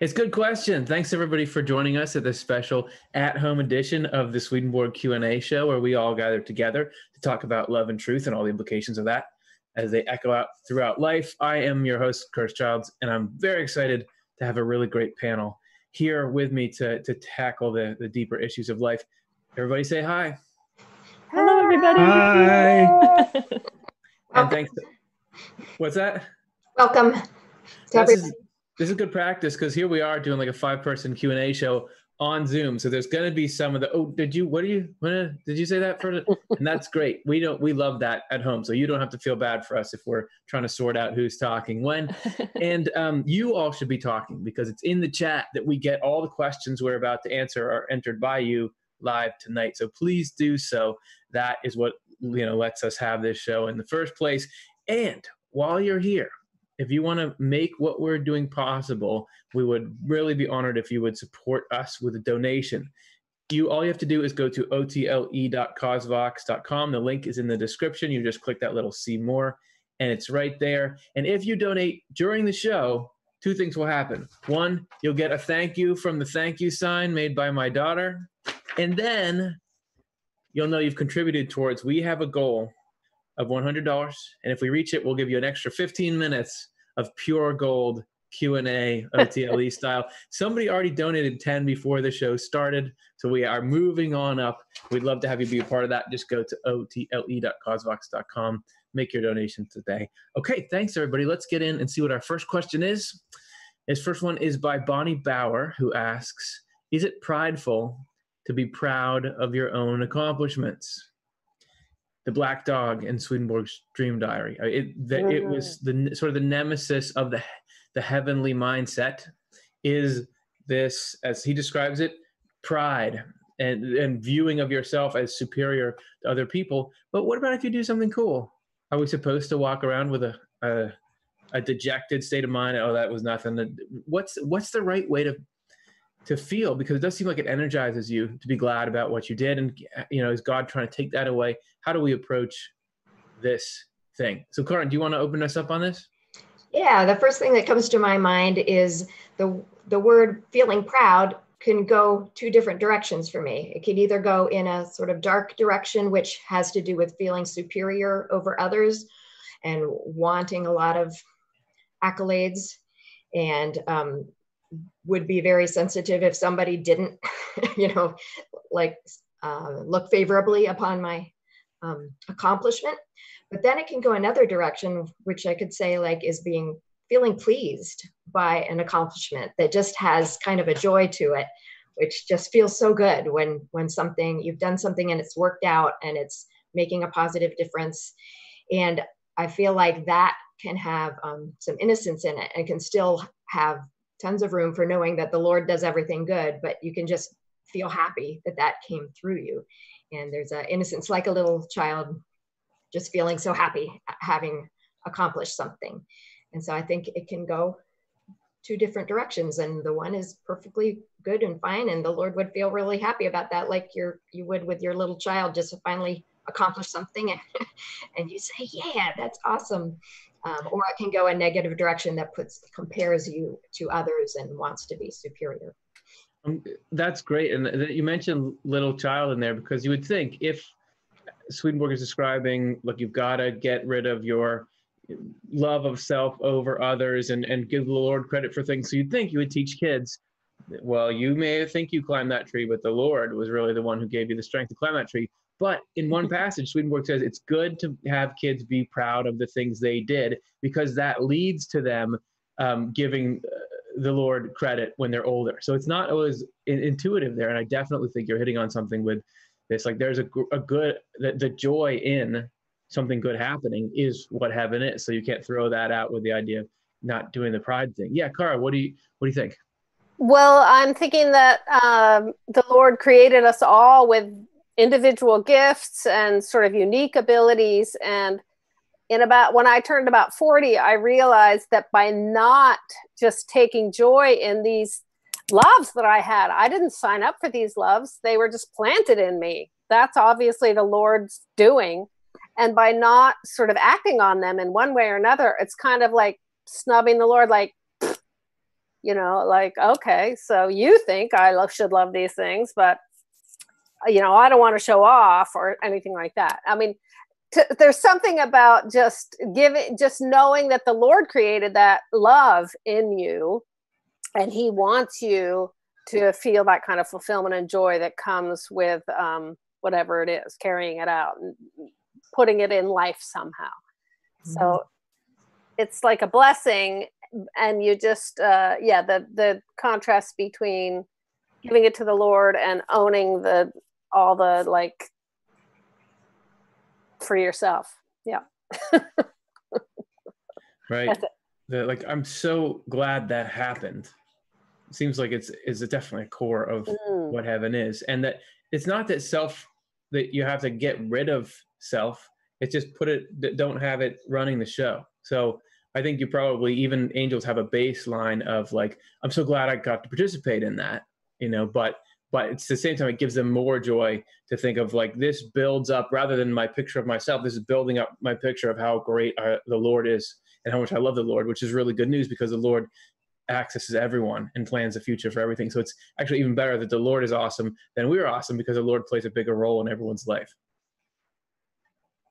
It's a good question. Thanks everybody for joining us at this special at-home edition of the Swedenborg Q&A show where we all gather together to talk about love and truth and all the implications of that as they echo out throughout life. I am your host, Curtis Childs, and I'm very excited to have a really great panel here with me to, to tackle the, the deeper issues of life. Everybody say hi. Hello, everybody. Hi. and thanks. To, what's that? Welcome to everybody this is good practice because here we are doing like a five person Q and A show on Zoom. So there's going to be some of the oh, did you what do you what did you say that for? and that's great. We don't we love that at home, so you don't have to feel bad for us if we're trying to sort out who's talking when. and um, you all should be talking because it's in the chat that we get all the questions we're about to answer are entered by you live tonight. So please do so. That is what you know lets us have this show in the first place. And while you're here, if you want to make what we're doing possible, we would really be honored if you would support us with a donation. You all you have to do is go to otle.causevox.com. The link is in the description. You just click that little see more and it's right there. And if you donate during the show, two things will happen. One, you'll get a thank you from the thank you sign made by my daughter. And then you'll know you've contributed towards we have a goal of $100 and if we reach it we'll give you an extra 15 minutes of pure gold q&a otle style. Somebody already donated 10 before the show started so we are moving on up. We'd love to have you be a part of that. Just go to otle.causevox.com make your donation today. Okay thanks everybody. Let's get in and see what our first question is. This first one is by bonnie bauer who asks is it prideful to be proud of your own accomplishments the black dog in Swedenborg's Dream Diary. Uh, it the, it was mm. the sort of the nemesis of the the heavenly mindset. Is this, as he describes it, pride and and viewing of yourself as superior to other people? But what about if you do something cool? Are we supposed to walk around with a a, a dejected state of mind? Oh, that was nothing. What's what's the right way to to feel because it does seem like it energizes you to be glad about what you did. And you know is god trying to take that away? How do we approach this thing? So Karin, do you want to open us up on this? Yeah the first thing that comes to my mind is the the word feeling proud can go two different directions for me. It can either go in a sort of dark direction which has to do with feeling superior over others and wanting a lot of accolades and um, would be very sensitive if somebody didn't, you know, like uh, look favorably upon my um, accomplishment. But then it can go another direction, which I could say like is being feeling pleased by an accomplishment that just has kind of a joy to it, which just feels so good when when something you've done something and it's worked out and it's making a positive difference. And I feel like that can have um, some innocence in it and can still have tons of room for knowing that the Lord does everything good, but you can just feel happy that that came through you. And there's an innocence like a little child just feeling so happy having accomplished something. And so I think it can go two different directions and the one is perfectly good and fine and the lord would feel really happy about that like you're you would with your little child just to finally accomplish something and, and you say yeah that's awesome um, or it can go a negative direction that puts compares you to others and wants to be superior. Um, that's great, and th- you mentioned little child in there because you would think if Swedenborg is describing, look, you've got to get rid of your love of self over others and, and give the Lord credit for things. So you'd think you would teach kids, well, you may think you climbed that tree, but the Lord was really the one who gave you the strength to climb that tree. But in one passage, Swedenborg says it's good to have kids be proud of the things they did because that leads to them um, giving uh, the Lord credit when they're older. So it's not always in- intuitive there. And I definitely think you're hitting on something with this. Like there's a, a good, the, the joy in something good happening is what heaven is. So you can't throw that out with the idea of not doing the pride thing. Yeah, Kara, what do you what do you think? Well, I'm thinking that um, the Lord created us all with individual gifts and sort of unique abilities. And in about when I turned about 40, I realized that by not just taking joy in these loves that I had, I didn't sign up for these loves, they were just planted in me. That's obviously the Lord's doing. And by not sort of acting on them in one way or another, it's kind of like snubbing the Lord, like, you know like okay so you think i should love these things but you know i don't want to show off or anything like that i mean to, there's something about just giving just knowing that the lord created that love in you and he wants you to feel that kind of fulfillment and joy that comes with um, whatever it is carrying it out and putting it in life somehow mm-hmm. so it's like a blessing and you just uh yeah the the contrast between giving it to the lord and owning the all the like for yourself. Yeah. Right. The, like i'm so glad that happened. It seems like it's is definitely a core of mm. what heaven is. And that it's not that self that you have to get rid of self. It's just put it don't have it running the show. So I think you probably even angels have a baseline of like, I'm so glad I got to participate in that, you know, but but it's the same time it gives them more joy to think of like this builds up rather than my picture of myself this is building up my picture of how great uh, the lord is and how much i love the lord which is really good news because the lord accesses everyone and plans the future for everything so it's actually even better that the lord is awesome than we're awesome because the lord plays a bigger role in everyone's life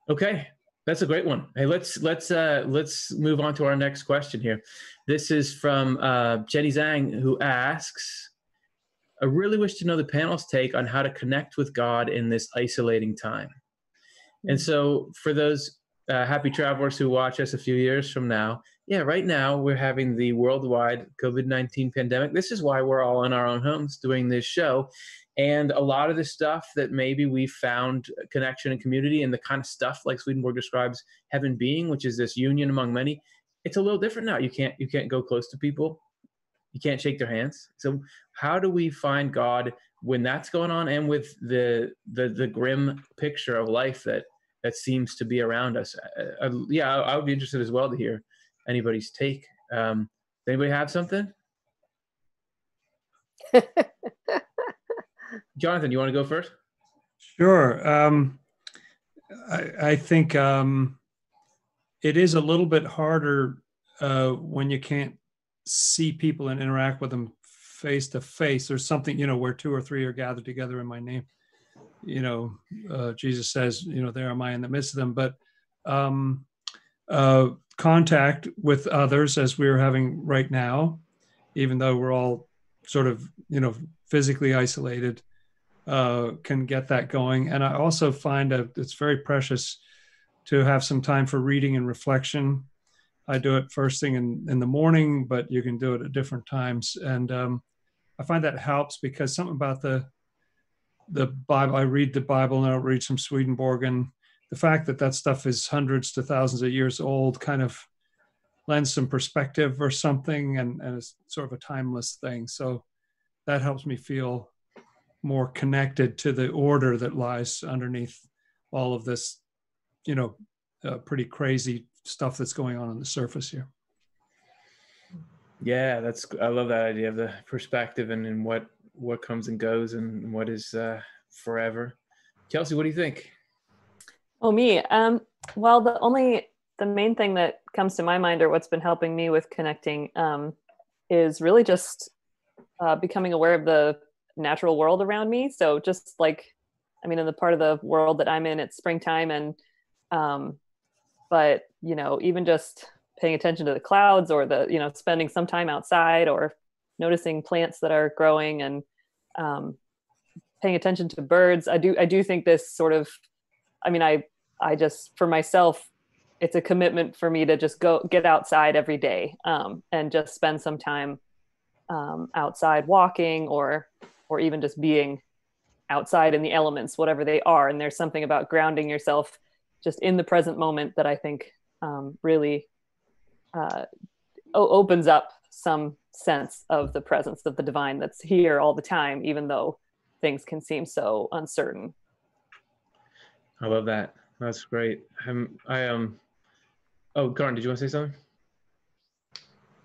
okay that's a great one. Hey, let's let's uh, let's move on to our next question here. This is from uh, Jenny Zhang, who asks, "I really wish to know the panel's take on how to connect with God in this isolating time." And hmm. so, for those uh, happy travelers who watch us a few years from now, yeah, right now we're having the worldwide COVID 19 pandemic. This is why we're all in our own homes doing this show. And a lot of the stuff that maybe we found connection and community and the kind of stuff like Swedenborg describes heaven being, which is this union among many, it's a little different now. You can't you can't go close to people. You can't shake their hands. So how do we find God when that's going on and with the the the grim picture of life that that seems to be around us? Uh, uh, yeah, I, I, would be interested as well to hear anybody's take. Um, does anybody have something? Jonathan, you want to go first? Sure. Um, I, I, think um, it is a little bit harder uh, when you can't see people and interact with them face to face. There's something, you know, where two or three are gathered together in my name. You know, uh, Jesus says, you know, there am I in the midst of them. But um, uh, contact with others, as we're having right now, even though we're all sort of, you know, physically isolated, uh, can get that going. And I also find that it's very precious to have some time for reading and reflection. I do it first thing in, in the morning, but you can do it at different times. And um, I find that helps because something about the the Bible, I read the Bible and I'll read some Swedenborg and the fact that that stuff is hundreds to thousands of years old kind of lends some perspective or something and, and it's sort of a timeless thing. So that helps me feel more connected to the order that lies underneath all of this, you know, uh, pretty crazy stuff that's going on on the surface here. Yeah, that's I love that idea of the perspective and, and what what comes and goes and what is uh, forever. Kelsey, what do you think? Oh, me. Um, well, the only the main thing that comes to my mind or what's been helping me with connecting um, is really just uh, becoming aware of the natural world around me. So just like, I mean, in the part of the world that I'm in, it's springtime, and um, but you know, even just paying attention to the clouds or the you know spending some time outside or noticing plants that are growing and um, paying attention to birds. I do I do think this sort of, I mean, I I just for myself it's a commitment for me to just go get outside every day um, and just spend some time um, outside walking or or even just being outside in the elements, whatever they are. And there's something about grounding yourself just in the present moment that I think um, really uh, o- opens up some sense of the presence of the divine that's here all the time, even though things can seem so uncertain. I love that. That's great. I'm, I am. Um, oh, Karin, did you want to say something?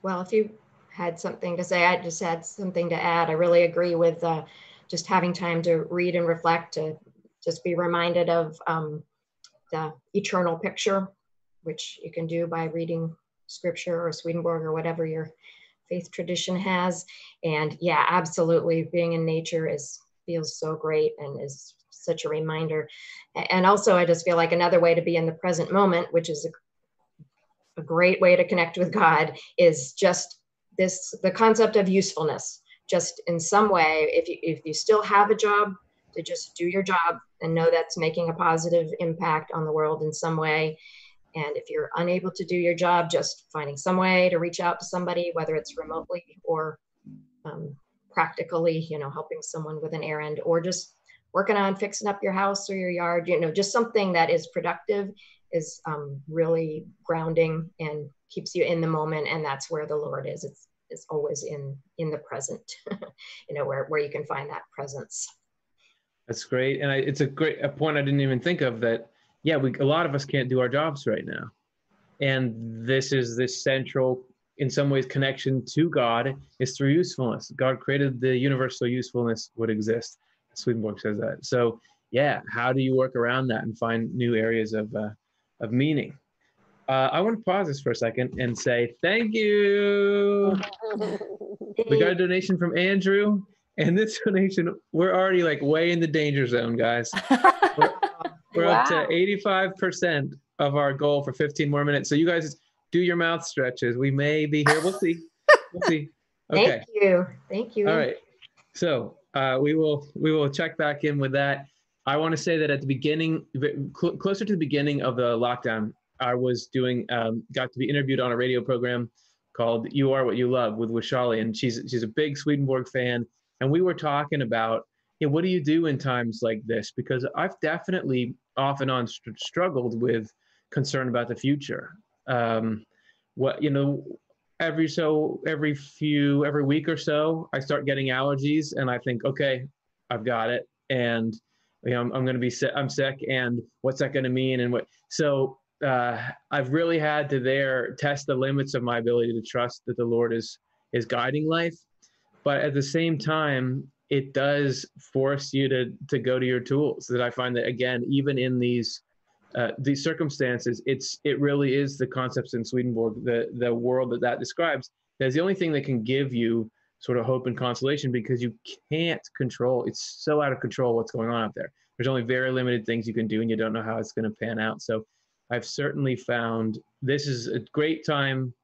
Well, if you had something to say. I just had something to add. I really agree with uh, just having time to read and reflect, to just be reminded of um, the eternal picture, which you can do by reading scripture or Swedenborg or whatever you're faith tradition has. And yeah, absolutely, being in nature is feels so great and is such a reminder. And also, I just feel like another way to be in the present moment, which is a, a great way to connect with God, is just this the concept of usefulness. Just in some way, if you, if you still have a job, to just do your job and know that's making a positive impact on the world in some way. And if you're unable to do your job, just finding some way to reach out to somebody, whether it's remotely or um, practically, you know, helping someone with an errand or just working on fixing up your house or your yard, you know, just something that is productive is um, really grounding and keeps you in the moment. And that's where the Lord is. It's, it's always in, in the present, you know, where, where you can find that presence. That's great. And I, it's a great a point I didn't even think of that. Yeah, we, a lot of us can't do our jobs right now. And this is this central, in some ways, connection to God is through usefulness. God created the universe so usefulness would exist. Swedenborg says that. So, yeah, how do you work around that and find new areas of, uh, of meaning? Uh, I want to pause this for a second and say thank you. we got a donation from Andrew. And this donation, we're already like way in the danger zone, guys. We're, we're wow. up to 85% of our goal for 15 more minutes. So you guys do your mouth stretches. We may be here. We'll see. We'll see. Okay. Thank you. Thank you. All right. So uh, we will we will check back in with that. I want to say that at the beginning, cl- closer to the beginning of the lockdown, I was doing um, got to be interviewed on a radio program called "You Are What You Love" with Wishali, and she's she's a big Swedenborg fan and we were talking about you know, what do you do in times like this because i've definitely off and on st- struggled with concern about the future. Um, what you know every so every few every week or so i start getting allergies and i think okay i've got it. And you know i'm, I'm going to be sick i'm sick and what's that going to mean and what so uh, i've really had to there test the limits of my ability to trust that the lord is is guiding life. But at the same time it does force you to to go to your tools that i find that again even in these uh, these circumstances it's it really is the concepts in swedenborg the the world that that describes that's the only thing that can give you sort of hope and consolation because you can't control it's so out of control what's going on out there. There's only very limited things you can do and you don't know how it's going to pan out. So i've certainly found this is a great time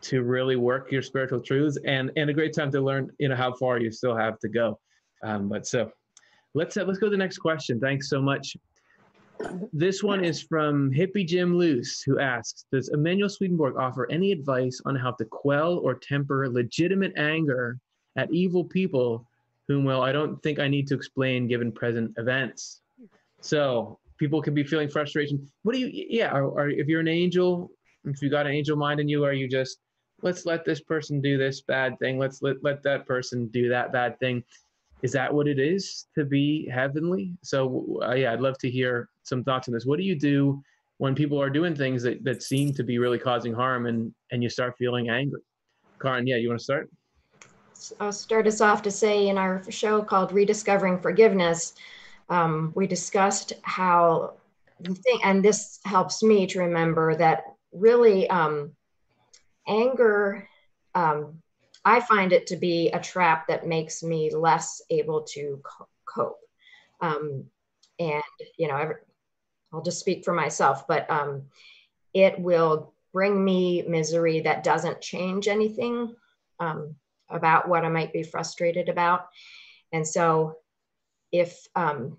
to really work your spiritual truths and and a great time to learn you know how far you still have to go. Um, but so let's uh, let's go to the next question. Thanks so much. This one is from hippie jim loose who asks does emanuel swedenborg offer any advice on how to quell or temper legitimate anger at evil people whom well i don't think i need to explain given present events? So people can be feeling frustration. What do you yeah are, are, if you're an angel if you got an angel mind in you are you just let's let this person do this bad thing. Let's let, let that person do that bad thing. Is that what it is to be heavenly? So uh, yeah i'd love to hear some thoughts on this. What do you do when people are doing things that, that seem to be really causing harm and and you start feeling angry? Karin, yeah you want to start? I'll start us off to say in our show called rediscovering forgiveness um, we discussed how and this helps me to remember that really um, anger, um, I find it to be a trap that makes me less able to co- cope. Um, and, you know, every, I'll just speak for myself, but um, it will bring me misery that doesn't change anything um, about what I might be frustrated about. And so, if um,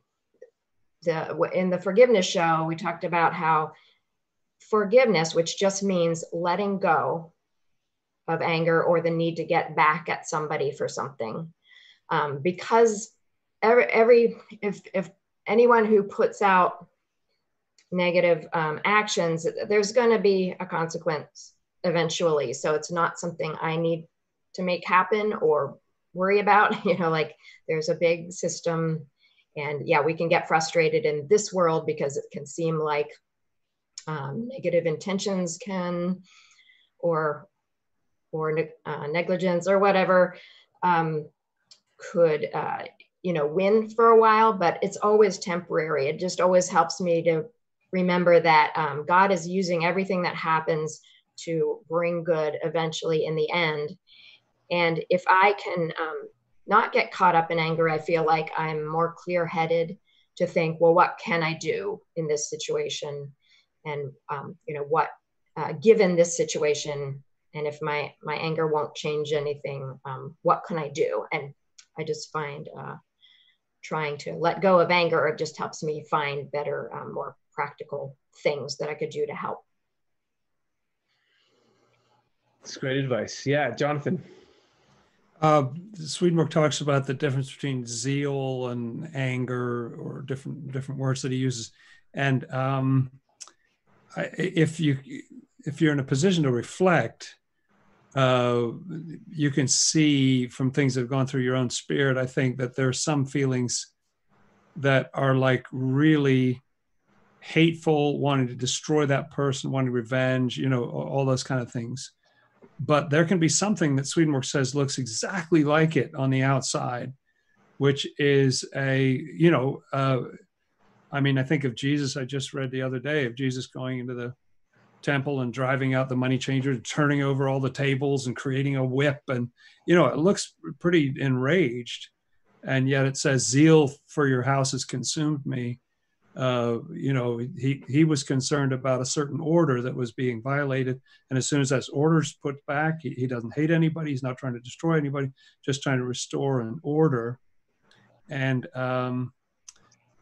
the in the forgiveness show, we talked about how forgiveness, which just means letting go, of anger or the need to get back at somebody for something. Um, because every, every if, if anyone who puts out negative um, actions, there's going to be a consequence eventually. So it's not something I need to make happen or worry about. You know, like there's a big system, and yeah, we can get frustrated in this world because it can seem like um, negative intentions can or or uh, negligence or whatever um, could uh, you know win for a while but it's always temporary it just always helps me to remember that um, god is using everything that happens to bring good eventually in the end And if I can um, not get caught up in anger, I feel like I'm more clear headed to think, well, what can I do in this situation? And, um, you know, what, uh, given this situation, and if my, my anger won't change anything, um, what can I do? And I just find uh, trying to let go of anger, it just helps me find better, um, more practical things that I could do to help. That's great advice. Yeah, Jonathan. Uh, Swedenborg talks about the difference between zeal and anger, or different different words that he uses. And um, I, if you if you're in a position to reflect, uh, you can see from things that have gone through your own spirit. I think that there are some feelings that are like really hateful, wanting to destroy that person, wanting revenge, you know, all those kind of things but there can be something that Swedenborg says looks exactly like it on the outside, which is a, you know, uh, I mean, I think of Jesus, I just read the other day of Jesus going into the temple and driving out the money changer, turning over all the tables and creating a whip. And, you know, it looks pretty enraged. And yet it says, Zeal for your house has consumed me uh, you know, he, he was concerned about a certain order that was being violated. And as soon as that order's put back, he, he doesn't hate anybody. He's not trying to destroy anybody, just trying to restore an order. And um,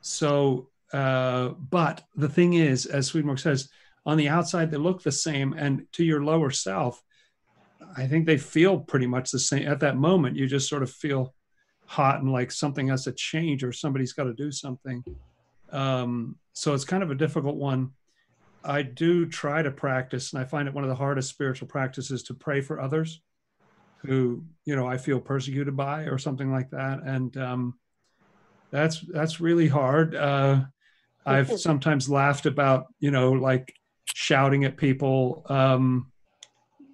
so, uh, but the thing is, as Swedenborg says, on the outside, they look the same. And to your lower self, I think they feel pretty much the same. At that moment, you just sort of feel hot and like something has to change or somebody's got to do something. Um, so it's kind of a difficult one. I do try to practice, and I find it one of the hardest spiritual practices to pray for others who, you know, I feel persecuted by or something like that. And um, that's that's really hard. Uh, I've sometimes laughed about, you know, like shouting at people, um,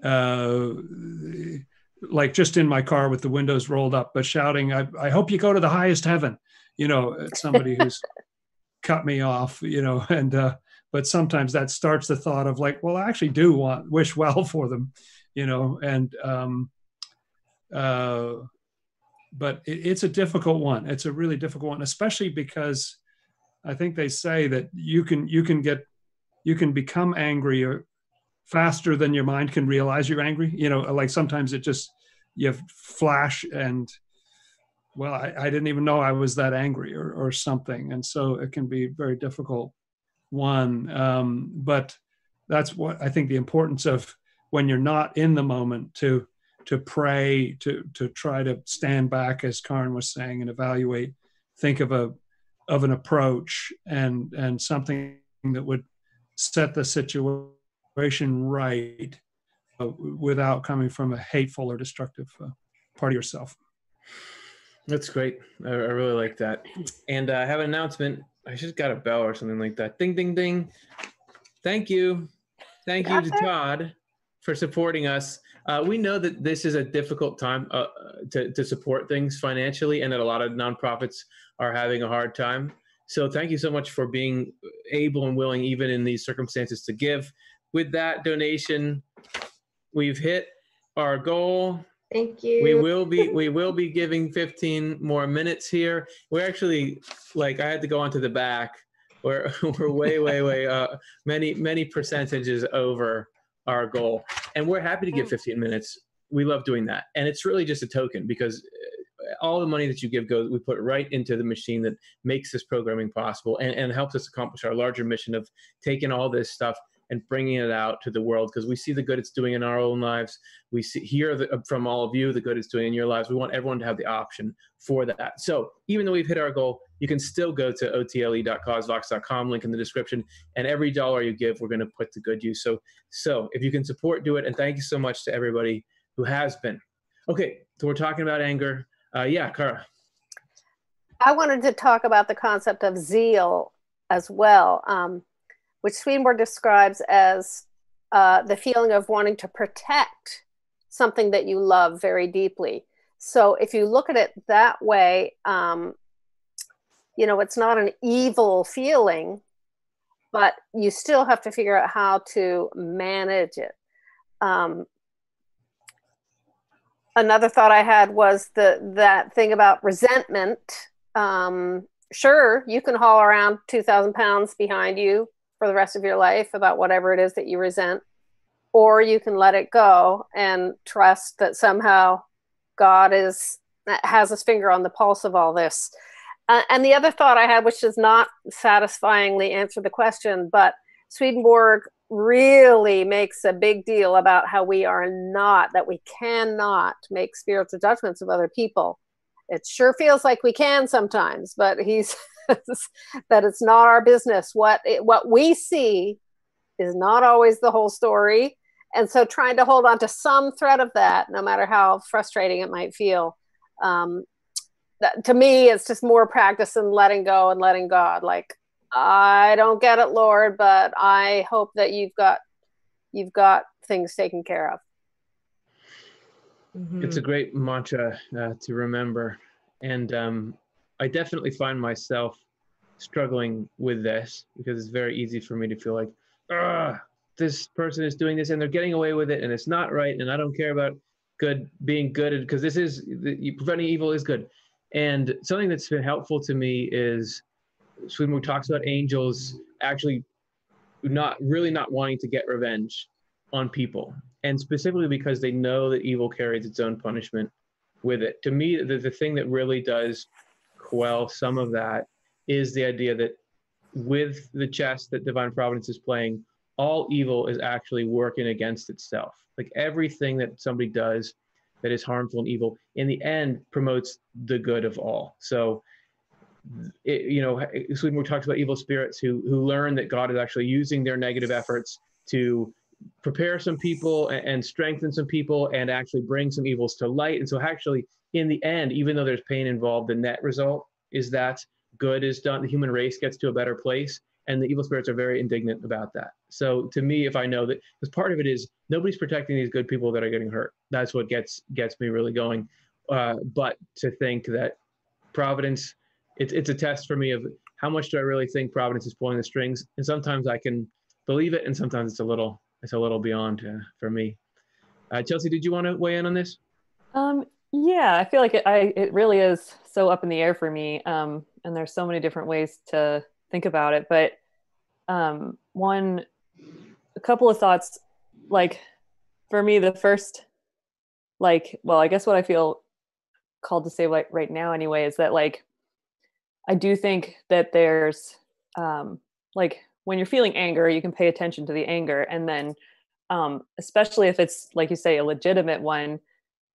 uh, like just in my car with the windows rolled up, but shouting, I, I hope you go to the highest heaven, you know, somebody who's cut me off, you know, and uh, but sometimes that starts the thought of like, well, I actually do want wish well for them, you know, and um, uh, but it, it's a difficult one. It's a really difficult one, especially because I think they say that you can you can get you can become angry or faster than your mind can realize you're angry. You know, like sometimes it just you flash and well, I, I, didn't even know I was that angry or, or something. And so it can be very difficult one. Um, but that's what I think the importance of when you're not in the moment to to pray, to to try to stand back, as Karin was saying, and evaluate, think of a of an approach and and something that would set the situation right uh, without coming from a hateful or destructive uh, part of yourself. That's great. I, I really like that. And uh, I have an announcement. I just got a bell or something like that. Ding, ding, ding. Thank you. Thank you to Todd for supporting us. Uh, we know that this is a difficult time uh, to, to support things financially, and that a lot of nonprofits are having a hard time. So, thank you so much for being able and willing, even in these circumstances, to give. With that donation, we've hit our goal Thank you. We will be we will be giving 15 more minutes here. We're actually like I had to go onto the back. We're we're way way way uh many many percentages over our goal, and we're happy to give 15 minutes. We love doing that, and it's really just a token because all the money that you give goes we put right into the machine that makes this programming possible and, and helps us accomplish our larger mission of taking all this stuff and bringing it out to the world because we see the good it's doing in our own lives. We see hear the, from all of you the good it's doing in your lives. We want everyone to have the option for that. So even though we've hit our goal, you can still go to otle.causevox.com, link in the description, and every dollar you give, we're going to put to good use. So so if you can support, do it. And thank you so much to everybody who has been. Okay, so we're talking about anger. Uh, yeah, Kara. I wanted to talk about the concept of zeal as well. Um, which Swedenborg describes as uh, the feeling of wanting to protect something that you love very deeply. So if you look at it that way, um, you know, it's not an evil feeling, but you still have to figure out how to manage it. Um, another thought I had was the that thing about resentment. Um, sure, you can haul around two thousand pounds behind you for the rest of your life about whatever it is that you resent, or you can let it go and trust that somehow God is has his finger on the pulse of all this. Uh, and the other thought I had, which does not satisfyingly answer the question, but Swedenborg really makes a big deal about how we are not, that we cannot make spiritual judgments of other people. It sure feels like we can sometimes, but he's that it's not our business. What it, what we see is not always the whole story, and so trying to hold on to some thread of that, no matter how frustrating it might feel, um, that, to me, it's just more practice in letting go and letting God. Like I don't get it, Lord, but I hope that you've got you've got things taken care of. Mm-hmm. It's a great mantra uh, to remember, and um, I definitely find myself struggling with this because it's very easy for me to feel like, ah, this person is doing this and they're getting away with it, and it's not right, and I don't care about good being good because this is preventing evil is good. And something that's been helpful to me is Swedenborg talks about angels actually not really not wanting to get revenge on people, and specifically because they know that evil carries its own punishment with it. To me, the, the thing that really does quell some of that is the idea that with the chess that divine providence is playing, all evil is actually working against itself. Like everything that somebody does that is harmful and evil, in the end, promotes the good of all. So it, you know, Swedenborg talks about evil spirits who who learn that God is actually using their negative efforts to prepare some people and, and strengthen some people and actually bring some evils to light. And so, actually, in the end, even though there's pain involved, the net result is that good is done. The human race gets to a better place, and the evil spirits are very indignant about that. So, to me, if I know that, because part of it is nobody's protecting these good people that are getting hurt. That's what gets gets me really going. Uh, but to think that providence it's it's a test for me of how much do I really think Providence is pulling the strings, and sometimes I can believe it, and sometimes it's a little it's a little beyond uh, for me. Uh, Chelsea, did you want to weigh in on this? Um, yeah, I feel like it. I it really is so up in the air for me, um, and there's so many different ways to think about it. But um, one, a couple of thoughts, like for me, the first, like, well, I guess what I feel called to say right now anyway is that like I do think that there's um, like when you're feeling anger, you can pay attention to the anger, and then um, especially if it's like you say a legitimate one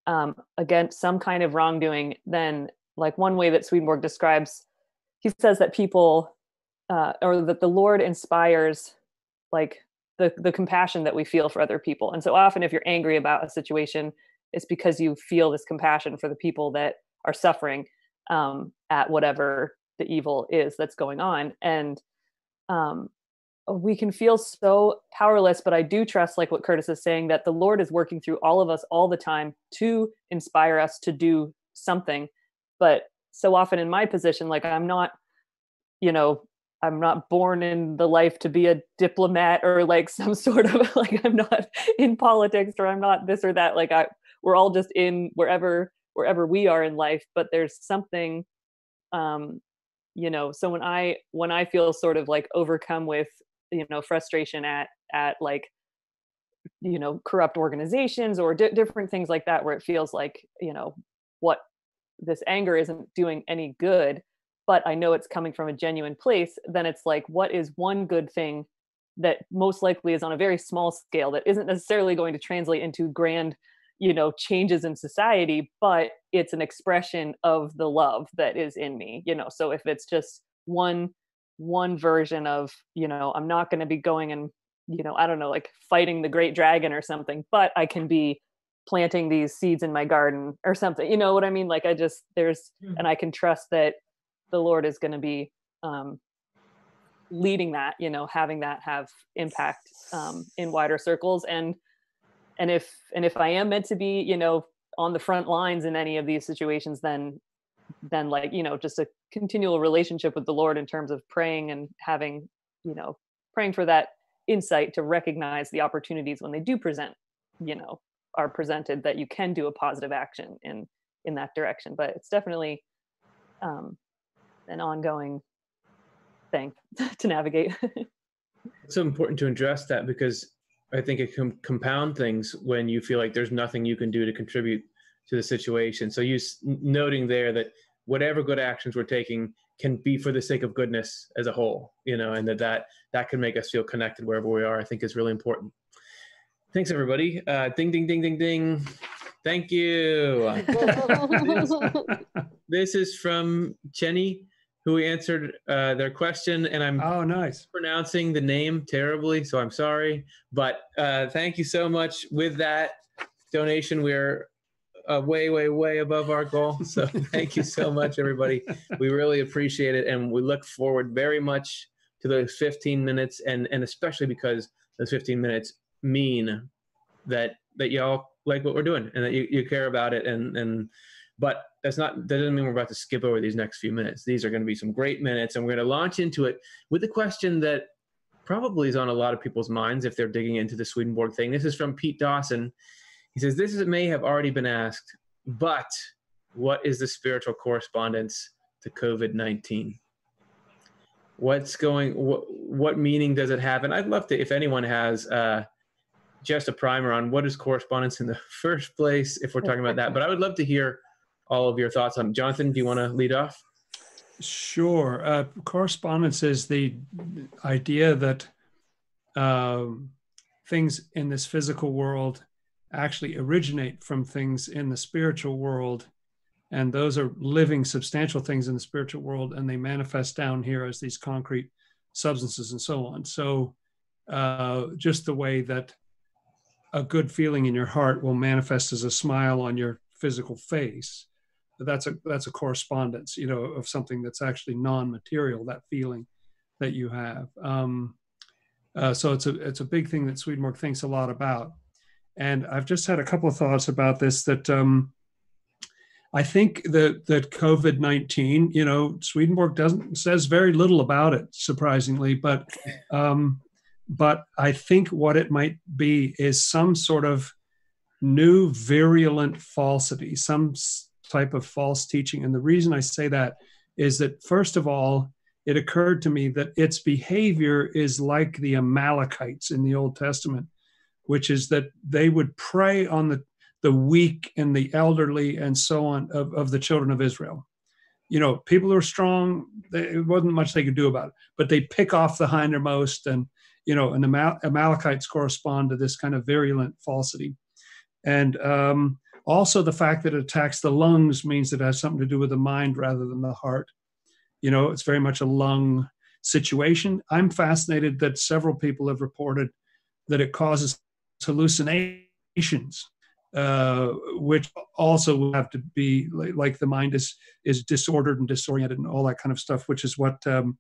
um, against some kind of wrongdoing, then like one way that Swedenborg describes, he says that people uh, or that the Lord inspires like the the compassion that we feel for other people, and so often if you're angry about a situation, it's because you feel this compassion for the people that are suffering um, at whatever the evil is that's going on and um, we can feel so powerless but i do trust like what curtis is saying that the lord is working through all of us all the time to inspire us to do something. But so often in my position like i'm not you know i'm not born in the life to be a diplomat or like some sort of like i'm not in politics or i'm not this or that. Like i we're all just in wherever wherever we are in life but there's something um you know so when i when i feel sort of like overcome with you know frustration at at like you know corrupt organizations or di- different things like that where it feels like you know what this anger isn't doing any good but i know it's coming from a genuine place then it's like what is one good thing that most likely is on a very small scale that isn't necessarily going to translate into grand you know changes in society but it's an expression of the love that is in me you know so if it's just one one version of you know i'm not going to be going and you know i don't know like fighting the great dragon or something but i can be planting these seeds in my garden or something you know what i mean like i just there's mm-hmm. and i can trust that the lord is going to be um leading that you know having that have impact um in wider circles and and if and if i am meant to be you know on the front lines in any of these situations then then like you know just a continual relationship with the lord in terms of praying and having you know praying for that insight to recognize the opportunities when they do present you know are presented that you can do a positive action in in that direction. But it's definitely um, an ongoing thing to navigate. It's so important to address that because i think it can compound things when you feel like there's nothing you can do to contribute to the situation. So you s- noting there that whatever good actions we're taking can be for the sake of goodness as a whole you know and that that that can make us feel connected wherever we are i think is really important. Thanks everybody. Uh, ding ding ding ding ding. Thank you. This is from jenny who answered uh, their question and i'm oh, nice. pronouncing the name terribly so i'm sorry. But uh, thank you so much. With that donation we're uh, way way way above our goal. So thank you so much everybody. We really appreciate it and we look forward very much to those 15 minutes and and especially because those 15 minutes mean that that y'all like what we're doing and that you, you care about it and and but that's not that doesn't mean we're about to skip over these next few minutes. These are going to be some great minutes and we're going to launch into it with the question that probably is on a lot of people's minds if they're digging into the swedenborg thing. This is from pete dawson. He says this is, may have already been asked but what is the spiritual correspondence to covid-19 what's going what, what meaning does it have? And i'd love to if anyone has uh, just a primer on what is correspondence in the first place if we're talking about that but i would love to hear all of your thoughts on jonathan do you want to lead off Sure. Uh, correspondence is the idea that um, things in this physical world actually originate from things in the spiritual world. And those are living, substantial things in the spiritual world, and they manifest down here as these concrete substances and so on. So, uh, just the way that a good feeling in your heart will manifest as a smile on your physical face that's a that's a correspondence you know of something that's actually non-material that feeling that you have. Um, uh, so it's a it's a big thing that Swedenborg thinks a lot about. And I've just had a couple of thoughts about this that um, I think that that COVID nineteen you know Swedenborg doesn't says very little about it surprisingly but um, but I think what it might be is some sort of new virulent falsity some type of false teaching. And the reason I say that is that, first of all, it occurred to me that its behavior is like the Amalekites in the Old Testament, which is that they would prey on the, the weak and the elderly and so on of, of the children of Israel. You know, people who are strong, they, it wasn't much they could do about it, but they pick off the hindermost. And, you know, and the Amal- Amalekites correspond to this kind of virulent falsity. And um, also, the fact that it attacks the lungs means it has something to do with the mind rather than the heart. You know, it's very much a lung situation. I'm fascinated that several people have reported that it causes hallucinations, uh, which also have to be like, like, the mind is is disordered and disoriented and all that kind of stuff, which is what um,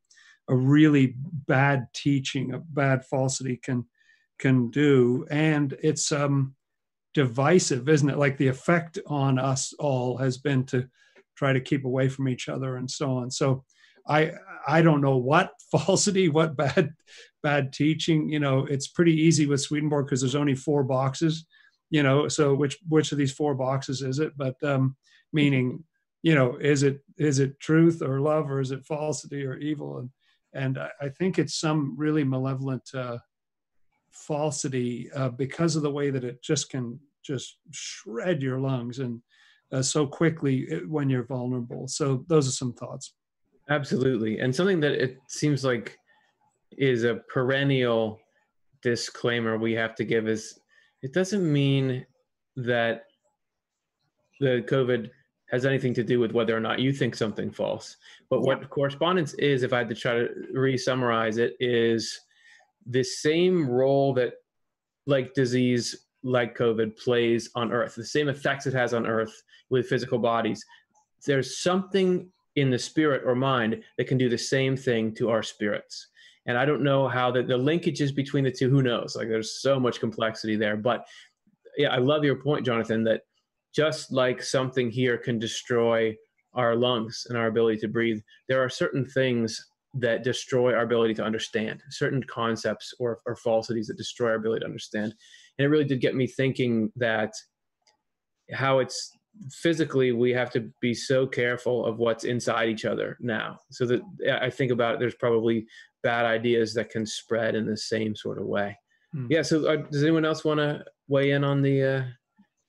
a really bad teaching, a bad falsity can can do. And it's um, divisive, isn't it? Like the effect on us all has been to try to keep away from each other and so on. So I I don't know what falsity, what bad bad teaching. You know, it's pretty easy with Swedenborg because there's only four boxes. You know, so which which of these four boxes is it? But um, meaning, you know, is it is it truth or love or is it falsity or evil? And and I, think it's some really malevolent uh, falsity uh, because of the way that it just can just shred your lungs and uh, so quickly uh, when you're vulnerable. So those are some thoughts. Absolutely, and something that it seems like is a perennial disclaimer we have to give is it doesn't mean that the COVID has anything to do with whether or not you think something false. But what correspondence is, if I had to try to re-summarize it, is the same role that like disease like COVID plays on Earth, the same effects it has on Earth with physical bodies. There's something in the spirit or mind that can do the same thing to our spirits. And I don't know how the, the linkages between the two, who knows? Like there's so much complexity there. But yeah, I love your point, Jonathan, that just like something here can destroy our lungs and our ability to breathe, there are certain things that destroy our ability to understand, certain concepts or, or falsities that destroy our ability to understand and it really did get me thinking that how it's physically we have to be so careful of what's inside each other now. So that i think about it there's probably bad ideas that can spread in the same sort of way. Hmm. yeah so uh, does anyone else want to weigh in on the uh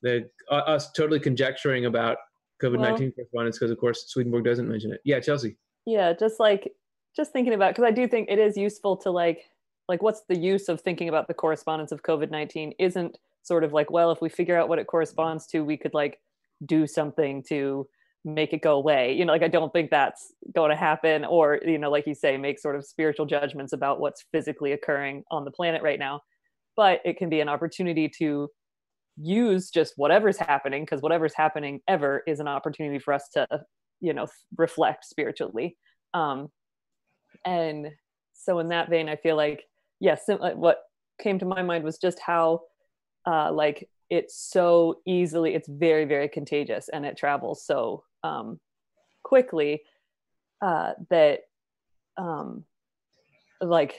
the uh, us totally conjecturing about covid-19 well, correspondence because of course swedenborg doesn't mention it. Yeah chelsea. Yeah just like just thinking about because i do think it is useful to like like what's the use of thinking about the correspondence of covid-19 isn't sort of like well if we figure out what it corresponds to we could like do something to make it go away. You know like i don't think that's going to happen or you know like you say make sort of spiritual judgments about what's physically occurring on the planet right now. But it can be an opportunity to use just whatever's happening because whatever's happening ever is an opportunity for us to you know reflect spiritually. Um and so in that vein i feel like yes yeah, what came to my mind was just how uh like it's so easily it's very very contagious and it travels so um, quickly uh, that um, like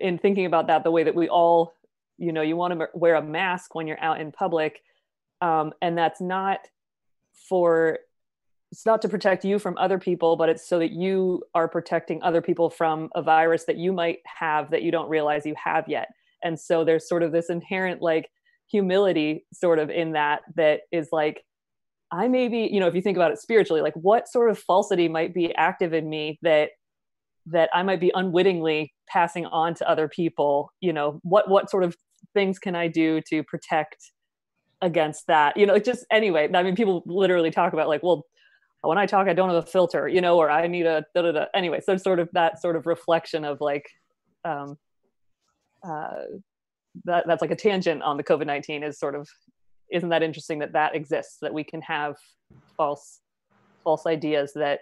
in thinking about that the way that we all you know you want to wear a mask when you're out in public um, and that's not for it's not to protect you from other people but it's so that you are protecting other people from a virus that you might have that you don't realize you have yet. And so there's sort of this inherent like humility sort of in that that is like i may be you know if you think about it spiritually like what sort of falsity might be active in me that that i might be unwittingly passing on to other people? You know what what sort of things can i do to protect against that? You know just anyway i mean people literally talk about like well when i talk i don't have a filter you know or i need a da, da, da. anyway so sort of that sort of reflection of like um uh that that's like a tangent on the COVID nineteen is sort of isn't that interesting that that exists that we can have false false ideas that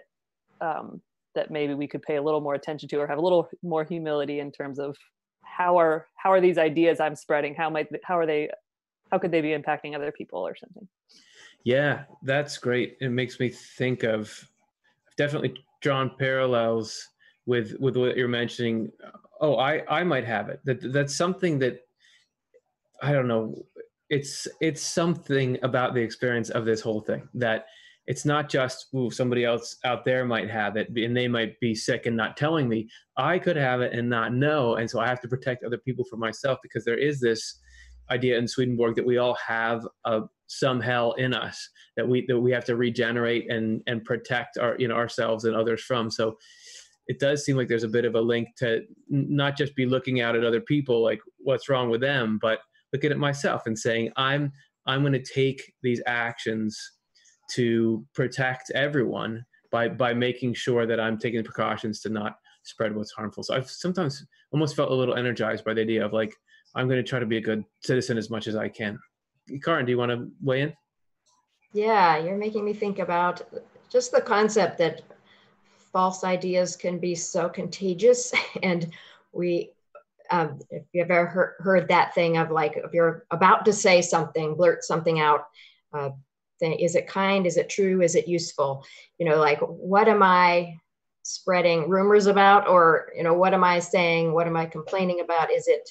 um, that maybe we could pay a little more attention to or have a little more humility in terms of how are how are these ideas I'm spreading how might how are they how could they be impacting other people or something yeah that's great it makes me think of I've definitely drawn parallels with with what you're mentioning oh i i might have it that that's something that I don't know. It's it's something about the experience of this whole thing that it's not just ooh somebody else out there might have it and they might be sick and not telling me. I could have it and not know, and so I have to protect other people from myself because there is this idea in Swedenborg that we all have a, some hell in us that we that we have to regenerate and and protect our you know ourselves and others from. So it does seem like there's a bit of a link to not just be looking out at other people like what's wrong with them, but looking at myself and saying i'm i'm going to take these actions to protect everyone by by making sure that i'm taking precautions to not spread what's harmful so i've sometimes almost felt a little energized by the idea of like i'm going to try to be a good citizen as much as i can. Karin, do you want to weigh in? Yeah you're making me think about just the concept that false ideas can be so contagious. And we um, if you've ever heard, heard, that thing of like if you're about to say something blurt something out uh, then is it kind? Is it true? Is it useful? You know like what am i spreading rumors about? Or you know what am i saying? What am i complaining about? Is it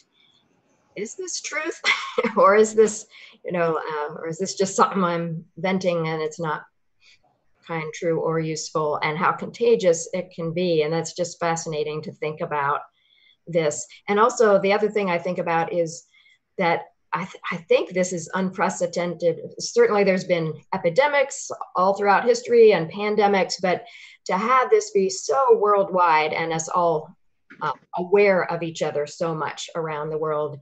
is this truth or is this you know uh, or is this just something i'm venting and it's not kind true or useful and how contagious it can be and that's just fascinating to think about this. And also, the other thing I think about is that I, th- I, think this is unprecedented. Certainly, there's been epidemics all throughout history and pandemics, but to have this be so worldwide and us all uh, aware of each other so much around the world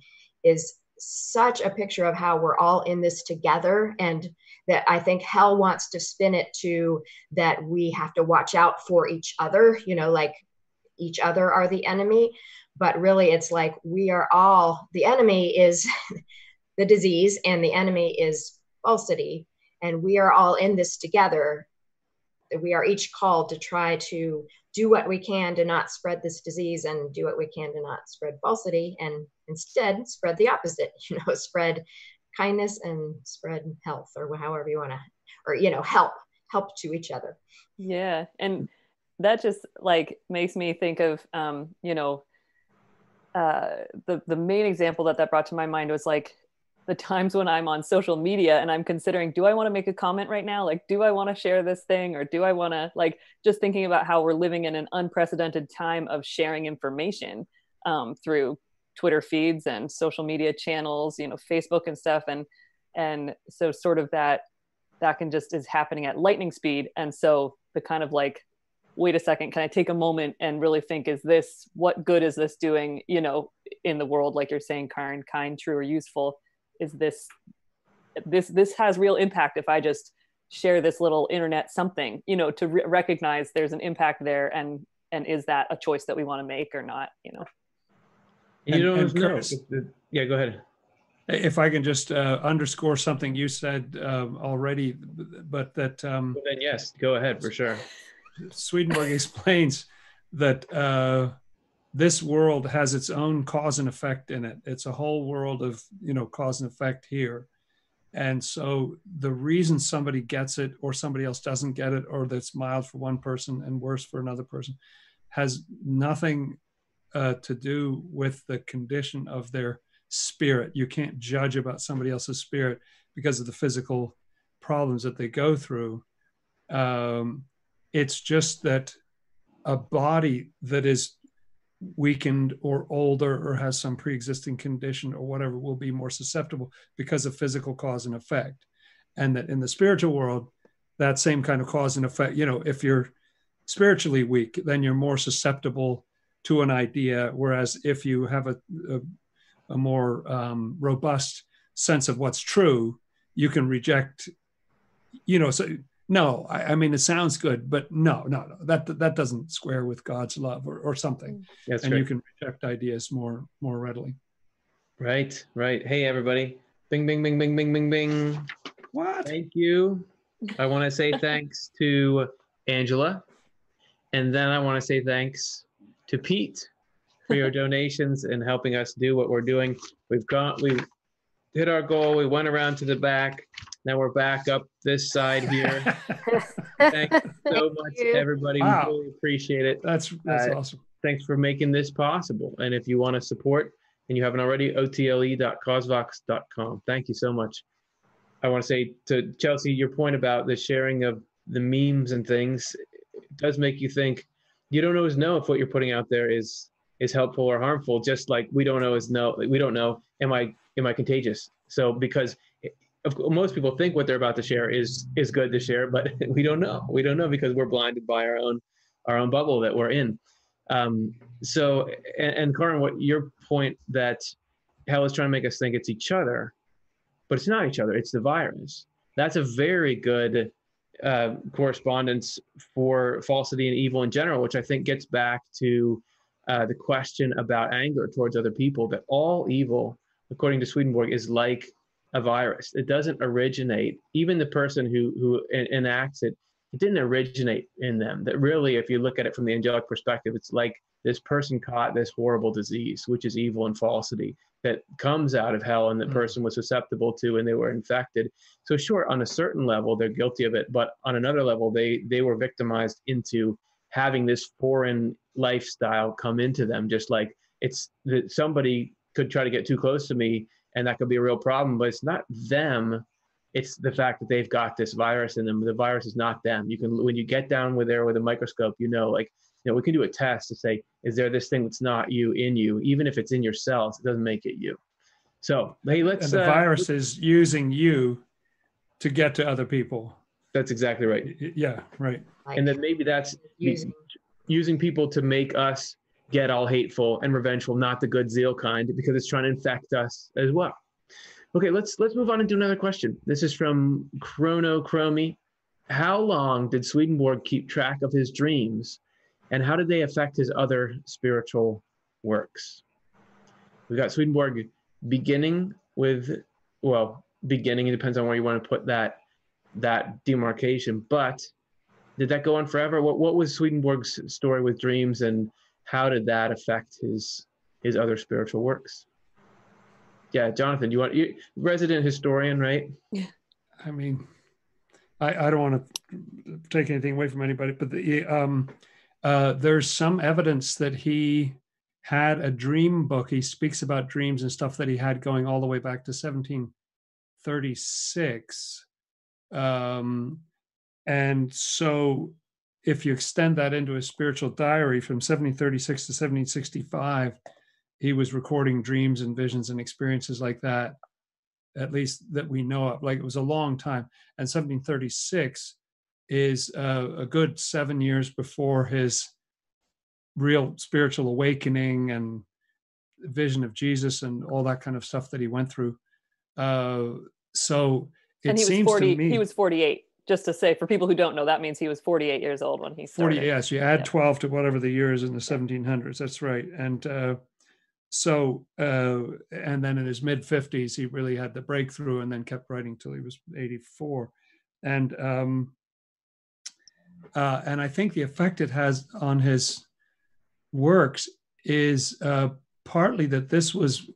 is such a picture of how we're all in this together. And that I think hell wants to spin it to that we have to watch out for each other, you know, like each other are the enemy but really it's like we are all the enemy is the disease and the enemy is falsity and we are all in this together we are each called to try to do what we can to not spread this disease and do what we can to not spread falsity and instead spread the opposite you know spread kindness and spread health or however you want to or you know help help to each other. Yeah and that just like makes me think of um you know uh, the the main example that that brought to my mind was like the times when I'm on social media and I'm considering, do I want to make a comment right now? Like, do I want to share this thing or do I want to, like, just thinking about how we're living in an unprecedented time of sharing information um, through Twitter feeds and social media channels, you know, Facebook and stuff. And, and so sort of that, that can just is happening at lightning speed. And so the kind of like, wait a second, can I take a moment and really think, is this, what good is this doing, you know, in the world? Like you're saying, kind, kind, true, or useful is this this this has real impact if i just share this little internet something you know to re- recognize there's an impact there and and is that a choice that we want to make or not you know? You don't and know. Chris- yeah go ahead. If I can just uh, underscore something you said um, already, but that um, Well, then yes go ahead for sure. Swedenborg explains that uh, this world has its own cause and effect in it. It's a whole world of you know cause and effect here, and so the reason somebody gets it or somebody else doesn't get it, or that's mild for one person and worse for another person, has nothing uh, to do with the condition of their spirit. You can't judge about somebody else's spirit because of the physical problems that they go through. Um, it's just that a body that is weakened or older or has some pre-existing condition or whatever will be more susceptible because of physical cause and effect. And that in the spiritual world that same kind of cause and effect you know if you're spiritually weak then you're more susceptible to an idea. Whereas if you have a, a, a more um, robust sense of what's true you can reject you know so no I, I mean it sounds good but no no no that that doesn't square with god's love or, or something. Mm. That's and right. you can reject ideas more more readily. Right right. Hey everybody. Bing bing bing bing bing bing bing. What? Thank you. I want to say thanks to Angela. And then I want to say thanks to Pete for your donations and helping us do what we're doing. We've got, we hit our goal. We went around to the back. Now we're back up this side here. Thank you so much, you. everybody. Wow. We really appreciate it. that's that's Uh, awesome Thanks for making this possible. And if you want to support and you haven't already, otle.causevox.com. Thank you so much. I want to say to Chelsea, your point about the sharing of the memes and things it does make you think. You don't always know if what you're putting out there is is helpful or harmful. Just like we don't always know, we don't know. Am I am I contagious? So because most people think what they're about to share is is good to share, but we don't know. We don't know because we're blinded by our own our own bubble that we're in. Um, so, and, and Karin, what your point that hell is trying to make us think it's each other, but it's not each other. It's the virus. That's a very good uh, correspondence for falsity and evil in general, which I think gets back to uh, the question about anger towards other people. That all evil, according to Swedenborg, is like a virus. It doesn't originate. Even the person who who enacts it, it didn't originate in them. That really, if you look at it from the angelic perspective, it's like this person caught this horrible disease, which is evil and falsity, that comes out of hell and the Mm. person was susceptible to and they were infected. So sure, on a certain level, they're guilty of it, but on another level, they they were victimized into having this foreign lifestyle come into them, just like it's that somebody could try to get too close to me and that could be a real problem, but it's not them it's the fact that they've got this virus in them. The virus is not them. You can when you get down with there with a microscope, you know, like you know, we can do a test to say, is there this thing that's not you in you? Even if it's in your cells, it doesn't make it you. So hey, let's. and the uh, virus is using you to get to other people That's exactly right. Yeah right And then maybe that's using using people to make us get all hateful and revengeful, not the good zeal kind, because it's trying to infect us as well. Okay, let's let's move on and do another question. This is from Chrono Chromi. How long did Swedenborg keep track of his dreams, and how did they affect his other spiritual works? We got Swedenborg beginning with, well, beginning. It depends on where you want to put that that demarcation, but did that go on forever? What what was Swedenborg's story with dreams, and how did that affect his his other spiritual works? Yeah, Jonathan, you want you resident historian, right? Yeah. i mean i i don't want to take anything away from anybody but the um uh there's some evidence that he had a dream book he speaks about dreams and stuff that he had going all the way back to 1736. Um, and so if you extend that into a spiritual diary from 1736 to 1765, he was recording dreams and visions and experiences like that, at least that we know of. Like it was a long time. And 1736 is uh, a good seven years before his real spiritual awakening and vision of Jesus and all that kind of stuff that he went through. Uh, so it and he seems was 40 to me he was 48 just to say for people who don't know that means he was 48 years old when he 40 yes you add Yeah. 12 to whatever the years in the 1700s that's right. And uh, so uh, and then in his mid 50s he really had the breakthrough and then kept writing till he was 84 and um, uh, and i think the effect it has on his works is uh, partly that this was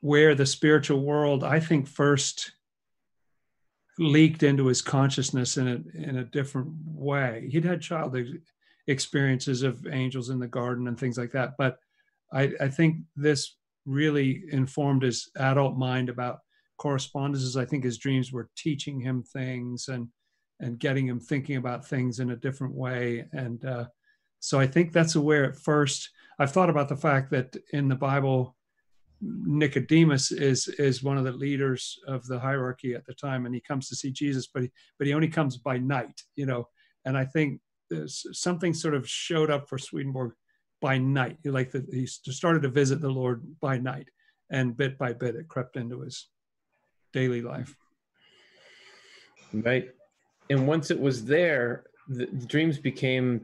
where the spiritual world i think first leaked into his consciousness in a in a different way. He'd had childhood experiences of angels in the garden and things like that, but I, I think this really informed his adult mind about correspondences. I think his dreams were teaching him things and and getting him thinking about things in a different way. And uh, so I think that's where at first I've thought about the fact that in the Bible Nicodemus is is one of the leaders of the hierarchy at the time, and he comes to see Jesus, but he but he only comes by night, you know. And I think uh, there's something sort of showed up for Swedenborg by night, like the, he started to visit the Lord by night, and bit by bit it crept into his daily life. Right. And once it was there, the, the dreams became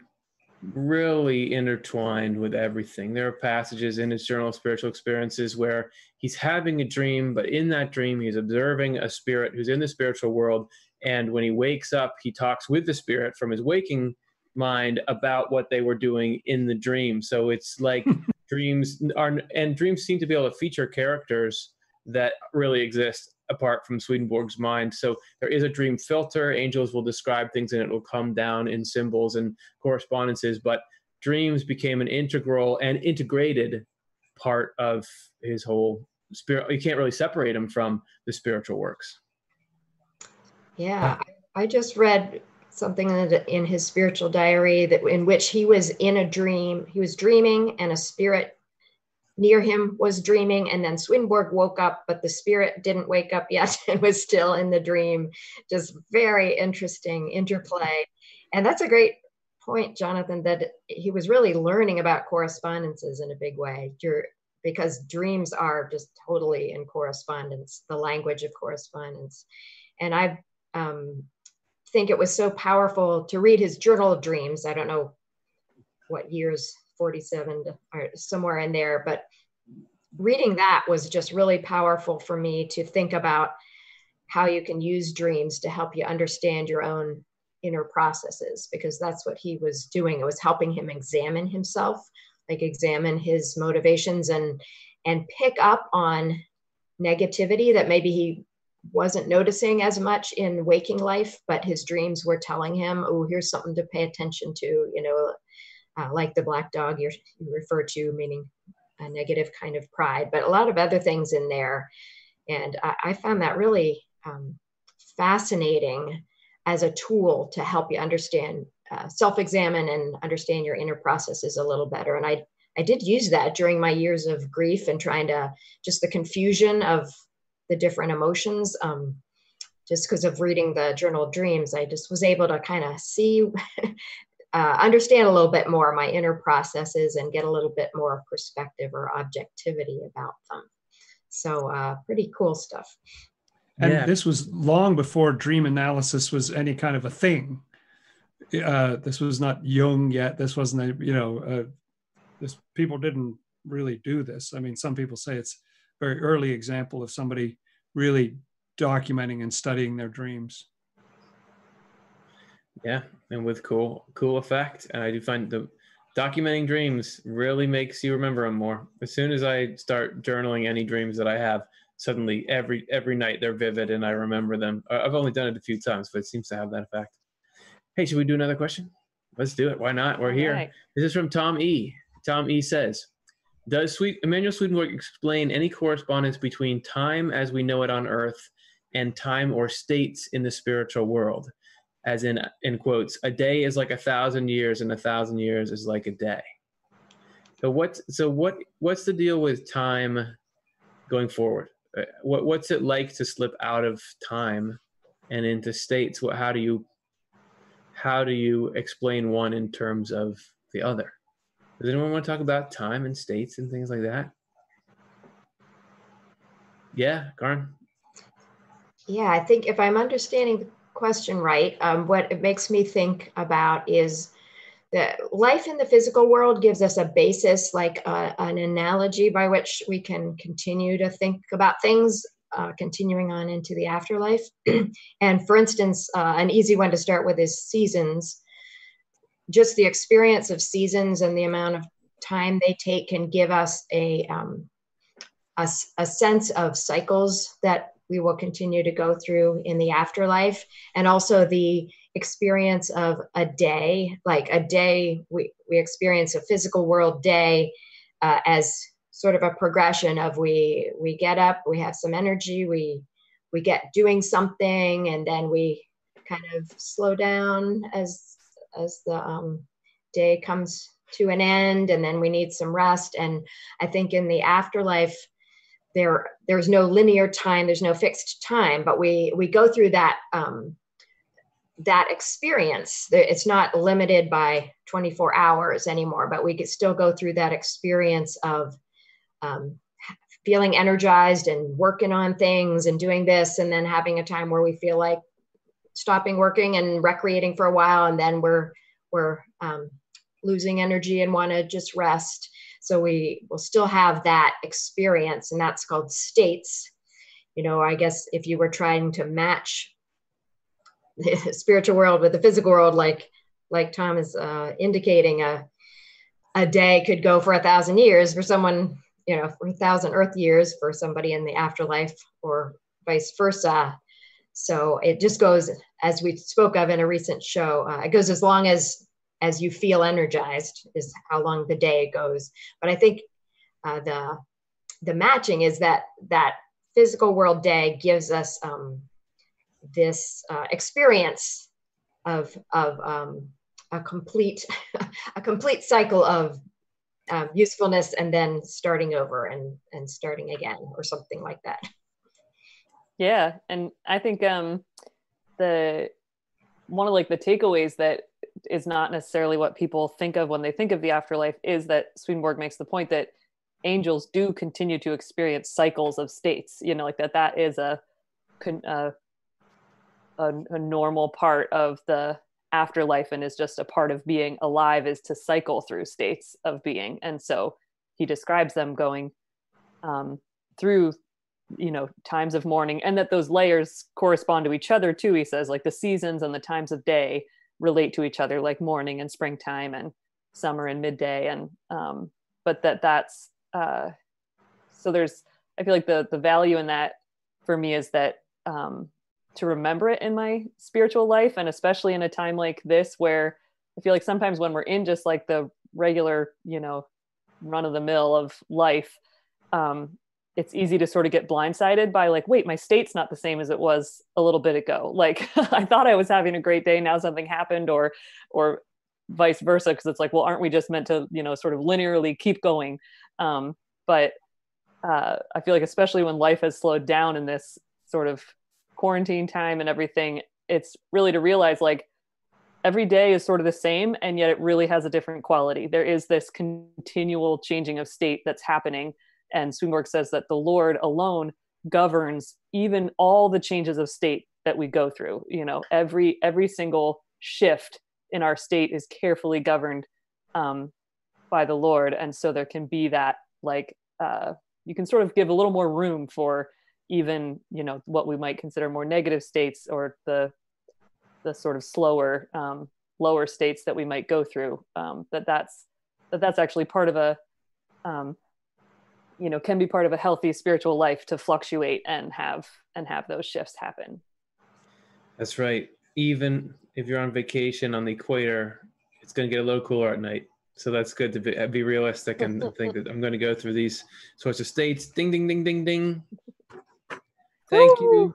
really intertwined with everything. There are passages in his journal of spiritual experiences where he's having a dream, but in that dream, he's observing a spirit who's in the spiritual world. And when he wakes up, he talks with the spirit from his waking mind about what they were doing in the dream. So it's like dreams are, and dreams seem to be able to feature characters that really exist apart from Swedenborg's mind. So there is a dream filter. Angels will describe things and it will come down in symbols and correspondences. But dreams became an integral and integrated part of his whole spirit. You can't really separate him from the spiritual works. Yeah, I I just read something in in his spiritual diary that in which he was in a dream. He was dreaming, and a spirit near him was dreaming, and then Swedenborg woke up, but the spirit didn't wake up yet and was still in the dream. Just very interesting interplay, and that's a great point, Jonathan. That he was really learning about correspondences in a big way. You're, because dreams are just totally in correspondence, the language of correspondence. And I um, think it was so powerful to read his journal of dreams. I don't know what years, 47 to, or somewhere in there, but reading that was just really powerful for me to think about how you can use dreams to help you understand your own inner processes because that's what he was doing. It was helping him examine himself like examine his motivations and and pick up on negativity that maybe he wasn't noticing as much in waking life but his dreams were telling him oh here's something to pay attention to you know uh, like the black dog you refer to meaning a negative kind of pride but a lot of other things in there. And i, I found that really um, fascinating as a tool to help you understand uh, self-examine and understand your inner processes a little better. And i i did use that during my years of grief and trying to just the confusion of the different emotions um, just because of reading the journal of dreams i just was able to kind of see uh, understand a little bit more my inner processes and get a little bit more perspective or objectivity about them so uh, pretty cool stuff And Yeah. this was long before dream analysis was any kind of a thing. Uh, this was not Jung yet. This wasn't, a, you know, uh, this people didn't really do this. I mean, some people say it's a very early example of somebody really documenting and studying their dreams. Yeah, and with cool, cool effect. And I do find the documenting dreams really makes you remember them more. As soon as I start journaling any dreams that I have, suddenly every every night they're vivid and I remember them. I've only done it a few times, but it seems to have that effect. Hey, should we do another question? Let's do it. Why not? We're here. Right. This is from Tom E. Tom E says, Does Sweet Emanuel Swedenborg explain any correspondence between time as we know it on Earth and time or states in the spiritual world as in in quotes a day is like a thousand years and a thousand years is like a day. So what's so what what's the deal with time going forward? Uh, what what's it like to slip out of time and into states? What how do you how do you explain one in terms of the other? Does anyone want to talk about time and states and things like that? Yeah Karin? Yeah, I think if I'm understanding question right, um, what it makes me think about is that life in the physical world gives us a basis, like uh, an analogy by which we can continue to think about things, uh, continuing on into the afterlife. and for instance, uh, an easy one to start with is seasons. Just the experience of seasons and the amount of time they take can give us a um, a, a sense of cycles that we will continue to go through in the afterlife. And also the experience of a day like a day we, we experience a physical world day uh, as sort of a progression of we we get up we have some energy we we get doing something and then we kind of slow down as as the um, day comes to an end and then we need some rest. And i think in the afterlife there there's no linear time there's no fixed time but we we go through that um, that experience. It's not limited by 24 hours anymore but we could still go through that experience of um, feeling energized and working on things and doing this and then having a time where we feel like stopping working and recreating for a while and then we're we're um, losing energy and want to just rest so we will still have that experience, and that's called states. You know, I guess if you were trying to match the spiritual world with the physical world, like like Tom is uh, indicating, a a day could go for a thousand years for someone, you know, for a thousand Earth years for somebody in the afterlife, or vice versa. So it just goes, as we spoke of in a recent show, uh, it goes as long as as you feel energized is how long the day goes. But i think uh, the the matching is that that physical world day gives us um, this uh, experience of of um, a complete a complete cycle of uh, usefulness and then starting over and and starting again or something like that. Yeah and i think um the one of like the takeaways that is not necessarily what people think of when they think of the afterlife is that Swedenborg makes the point that angels do continue to experience cycles of states you know like that that is a a, a, a normal part of the afterlife and is just a part of being alive is to cycle through states of being. And so he describes them going um, through you know times of mourning and that those layers correspond to each other too he says like the seasons and the times of day relate to each other like morning and springtime and summer and midday and um, but that that's uh, so there's i feel like the the value in that for me is that um, to remember it in my spiritual life and especially in a time like this where i feel like sometimes when we're in just like the regular you know run of the mill of life um, it's easy to sort of get blindsided by like wait my state's not the same as it was a little bit ago. Like i thought i was having a great day now something happened or or vice versa because it's like well aren't we just meant to you know sort of linearly keep going? Um, but uh, i feel like especially when life has slowed down in this sort of quarantine time and everything it's really to realize like every day is sort of the same and yet it really has a different quality. There is this continual changing of state that's happening and Swedenborg says that the Lord alone governs even all the changes of state that we go through. You know, every every single shift in our state is carefully governed um, by the Lord, and so there can be that like uh, you can sort of give a little more room for even you know what we might consider more negative states or the the sort of slower um, lower states that we might go through. Um, that that's that that's actually part of a um, you know can be part of a healthy spiritual life to fluctuate and have and have those shifts happen that's right even if you're on vacation on the equator it's going to get a little cooler at night so that's good to be, uh, be realistic and think that i'm going to go through these sorts of states ding ding ding ding ding thank you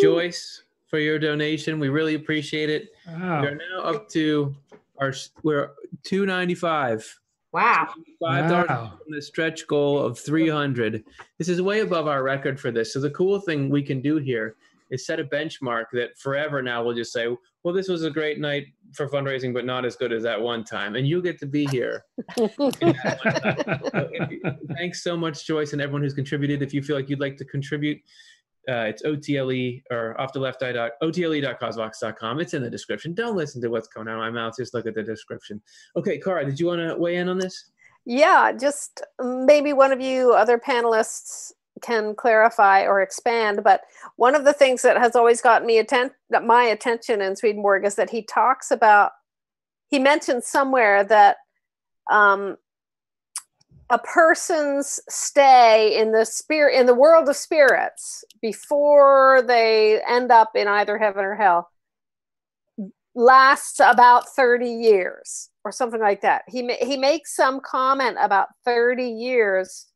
Joyce, for your donation. We really appreciate it. Wow. We're now up to our we're 295. Wow. Five dollars Wow. from the stretch goal of 300. This is way above our record for this. So the cool thing we can do here is set a benchmark that forever now we'll just say, well, this was a great night for fundraising, but not as good as that one time. And you get to be here. So thanks so much, Joyce, and everyone who's contributed. If you feel like you'd like to contribute, uh, it's OTLE or off the left eye dot OTLE.causevox.com. It's in the description. Don't listen to what's coming out of my mouth. Just look at the description. Okay, Cara, did you want to weigh in on this? Yeah, just maybe one of you other panelists can clarify or expand. But one of the things that has always gotten me atten- my attention in Swedenborg is that he talks about. He mentions somewhere that um, a person's stay in the spirit in the world of spirits before they end up in either heaven or hell lasts about 30 years or something like that. He ma- he makes some comment about 30 years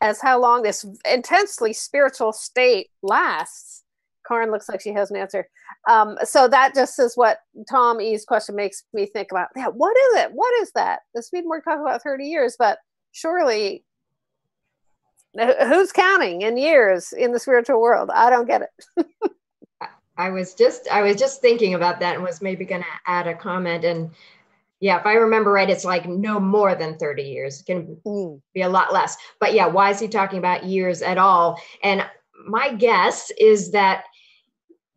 as how long this intensely spiritual state lasts. Karin looks like she has an answer. Um, so that just is what Tom E's question makes me think about. Yeah, what is it? What is that? The Swedenborg talk about 30 years, but surely who's counting in years in the spiritual world? I don't get it. I was just I was just thinking about that and was maybe going to add a comment and yeah, if I remember right, it's like no more than 30 years. It can be a lot less. But yeah, why is he talking about years at all? And my guess is that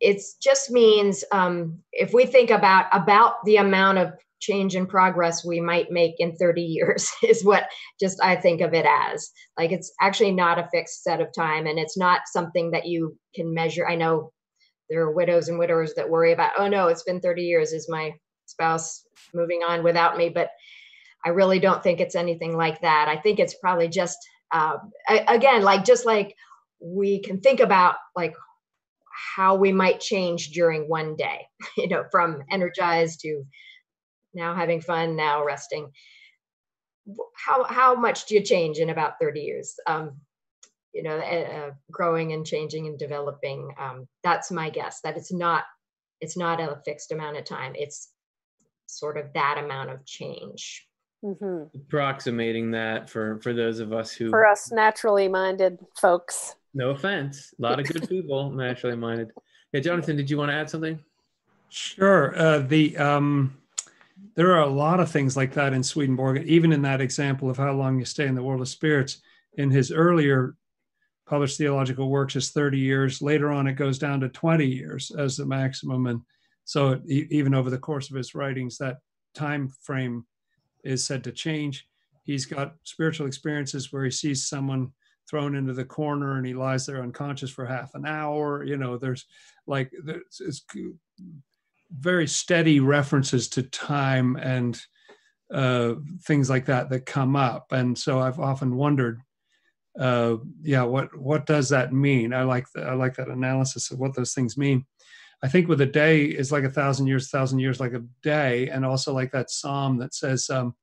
it just means um, if we think about about the amount of change and progress we might make in 30 years is what just I think of it as. Like it's actually not a fixed set of time and it's not something that you can measure. I know there are widows and widowers that worry about, oh no, it's been 30 years. Is my spouse moving on without me? But I really don't think it's anything like that. I think it's probably just, uh, again, like just like we can think about like how we might change during one day, you know, from energized to now having fun, now resting. How how much do you change in about 30 years? Um, you know, uh, uh, growing and changing and developing. Um, that's my guess. That it's not it's not a fixed amount of time. It's sort of that amount of change. hmm Approximating that for for those of us who, For us naturally minded folks. No offense, a lot of good people naturally minded. Yeah, Jonathan, did you want to add something? Sure. Uh, the um, there are a lot of things like that in Swedenborg. Even in that example of how long you stay in the world of spirits, in his earlier published theological works is 30 years. Later on, it goes down to 20 years as the maximum, and so even over the course of his writings, that time frame is said to change. He's got spiritual experiences where he sees someone thrown into the corner and he lies there unconscious for half an hour. You know, there's like there's, it's very steady references to time and uh, things like that that come up. And so I've often wondered, uh, yeah, what what does that mean? I like the, I like that analysis of what those things mean. I think with a day is like a thousand years, thousand years like a day, and also like that psalm that says um,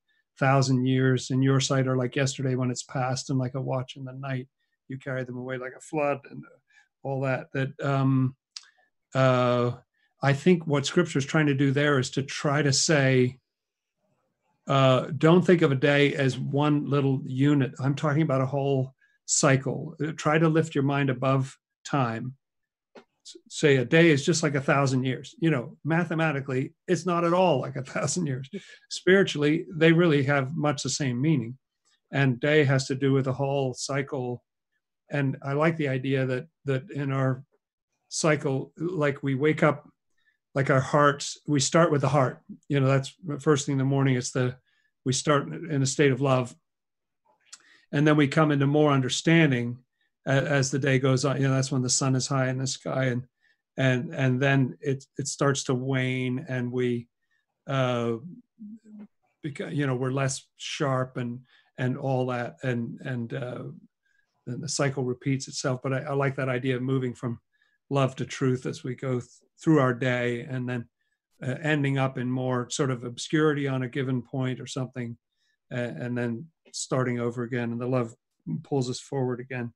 thousand years in your sight are like yesterday when it's past, and like a watch in the night, you carry them away like a flood, and all that. That um, uh, I think what Scripture is trying to do there is to try to say, uh, don't think of a day as one little unit. I'm talking about a whole cycle. Uh, Try to lift your mind above time. Say a day is just like a thousand years. You know, mathematically, it's not at all like a thousand years. Spiritually, they really have much the same meaning. And day has to do with the whole cycle. And I like the idea that that in our cycle, like we wake up like our hearts we start with the heart you know that's first thing in the morning it's the we start in a state of love and then we come into more understanding as the day goes on you know that's when the sun is high in the sky and and and then it it starts to wane and we uh because you know we're less sharp and and all that and and uh then the cycle repeats itself. But I, I like that idea of moving from love to truth as we go th- through our day and then uh, ending up in more sort of obscurity on a given point or something uh, and then starting over again. And the love pulls us forward again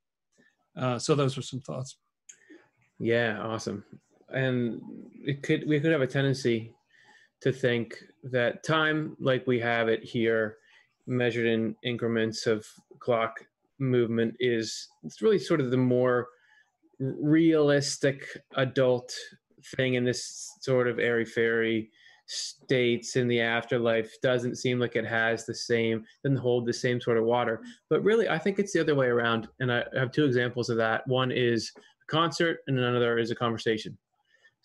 uh, so those were some thoughts Yeah, awesome. And it could we could have a tendency to think that time, like we have it here, measured in increments of clock movement, is it's really sort of the more realistic adult thing in this sort of airy fairy states in the afterlife doesn't seem like it has the same doesn't hold the same sort of water. But really i think it's the other way around and i have two examples of that. One is a concert and another is a conversation.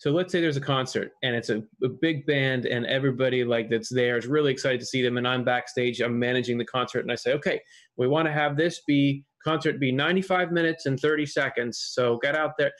So let's say there's a concert and it's a, a big band and everybody like that's there is really excited to see them and i'm backstage i'm managing the concert and i say okay we want to have this be concert be 95 minutes and 30 seconds so get out there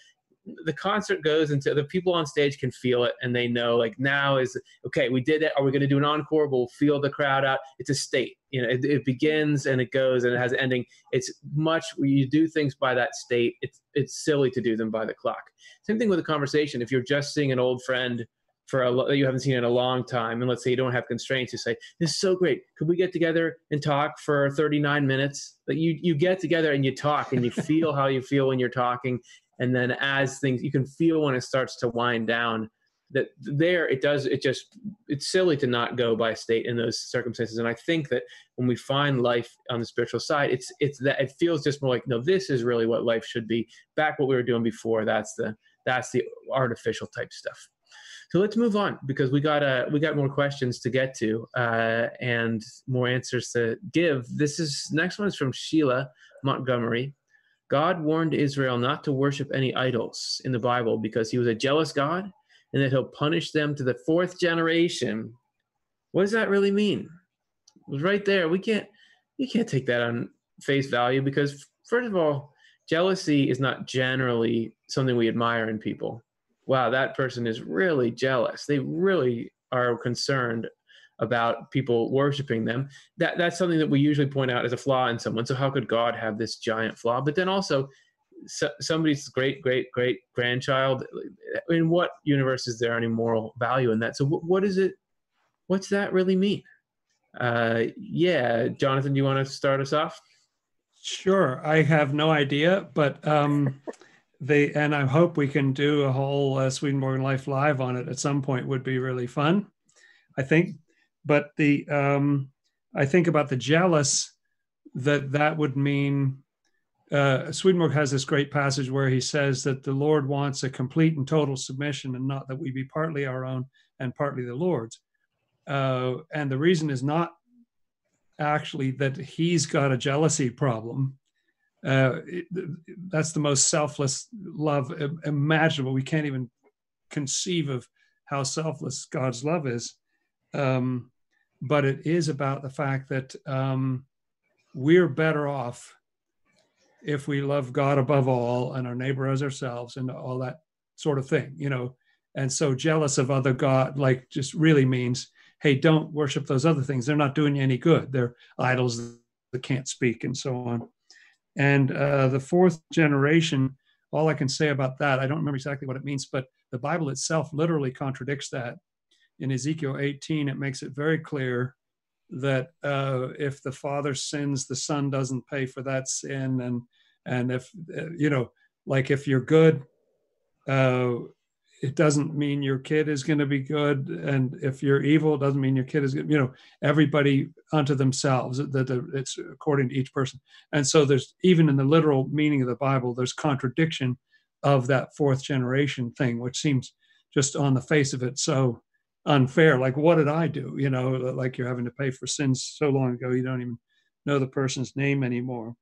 the concert goes into the people on stage can feel it and they know like now is okay we did it are we going to do an encore? We'll feel the crowd out. It's a state you know it, it begins and it goes and it has an ending. It's much you do things by that state it's it's silly to do them by the clock. Same thing with a conversation. If you're just seeing an old friend for a you haven't seen in a long time and let's say you don't have constraints you say this is so great. Could we get together and talk for 39 minutes? That you you get together and you talk and you feel how you feel when you're talking and then as things you can feel when it starts to wind down that there it does it just it's silly to not go by state in those circumstances and i think that when we find life on the spiritual side it's it's that it feels just more like no this is really what life should be back what we were doing before that's the that's the artificial type stuff so let's move on because we got uh, we got more questions to get to uh, and more answers to give. This is next one is from Sheila Montgomery. God warned Israel not to worship any idols in the Bible because he was a jealous God and that he'll punish them to the fourth generation. What does that really mean? It was right there. We can't you can't take that on face value because first of all, jealousy is not generally something we admire in people. Wow, that person is really jealous. They really are concerned about people worshiping them. That that's something that we usually point out as a flaw in someone. So how could God have this giant flaw? But then also so, somebody's great great great grandchild in what universe is there any moral value in that so what, what is it what's that really mean uh yeah jonathan do you want to start us off sure i have no idea but um and i hope we can do a whole uh, swedenborg life live on it at some point would be really fun i think but the um, I think about the jealous that that would mean. Uh, Swedenborg has this great passage where he says that the Lord wants a complete and total submission, and not that we be partly our own and partly the Lord's. Uh, and the reason is not actually that he's got a jealousy problem. Uh, it, that's the most selfless love imaginable. We can't even conceive of how selfless God's love is. Um, but it is about the fact that um, we're better off if we love God above all and our neighbor as ourselves and all that sort of thing, you know. And so jealous of other God, like just really means, hey, don't worship those other things. They're not doing you any good. They're idols that can't speak and so on. And uh, the fourth generation, all I can say about that, I don't remember exactly what it means, but the Bible itself literally contradicts that in Ezekiel 18, it makes it very clear that uh, if the father sins, the son doesn't pay for that sin, and and if uh, you know, like if you're good, uh, it doesn't mean your kid is going to be good, and if you're evil, it doesn't mean your kid is good. You know, everybody unto themselves. That it's according to each person, and so there's even in the literal meaning of the Bible, there's contradiction of that fourth generation thing, which seems just on the face of it so unfair. Like, what did I do? You know, like you're having to pay for sins so long ago you don't even know the person's name anymore.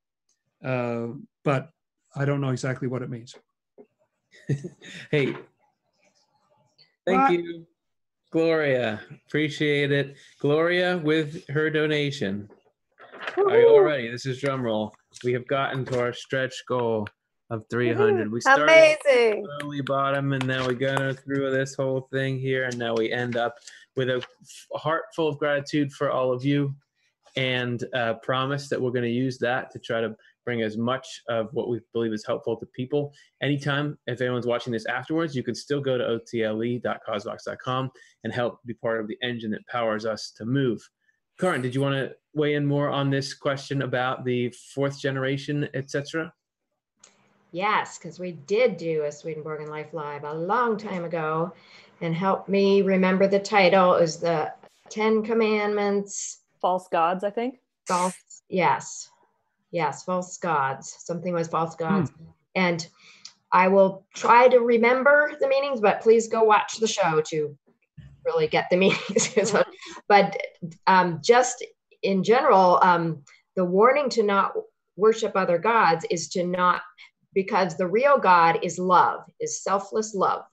Uh, but I don't know exactly what it means. hey, thank you, Gloria. Appreciate it. Gloria with her donation. Woo-hoo. Are you all ready? This is drum roll. We have gotten to our stretch goal of 300. Mm-hmm. We started Amazing. early bottom, and now we got through this whole thing here, and now we end up with a heart full of gratitude for all of you, and a promise that we're going to use that to try to bring as much of what we believe is helpful to people. Anytime, if anyone's watching this afterwards, you can still go to otle.causevox.com and help be part of the engine that powers us to move. Karin, did you want to weigh in more on this question about the fourth generation, etc.? Yes, because we did do a Swedenborg and Life Live a long time ago and help me remember the title is the Ten Commandments. False gods, I think. False, yes. Yes, false gods. Something was false gods. Hmm. And I will try to remember the meanings, but please go watch the show to really get the meanings. but um, just in general, um, the warning to not worship other gods is to not, because the real God is love, is selfless love.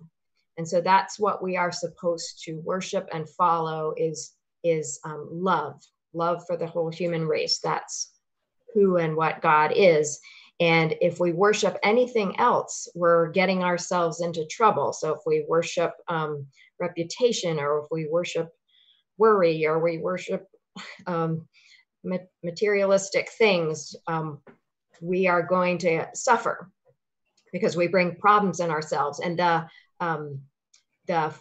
And so that's what we are supposed to worship and follow is, is um, love, love for the whole human race. That's who and what God is. And if we worship anything else, we're getting ourselves into trouble. So if we worship um, reputation, or if we worship worry, or we worship um, materialistic things, um, we are going to suffer because we bring problems in ourselves. And the um, the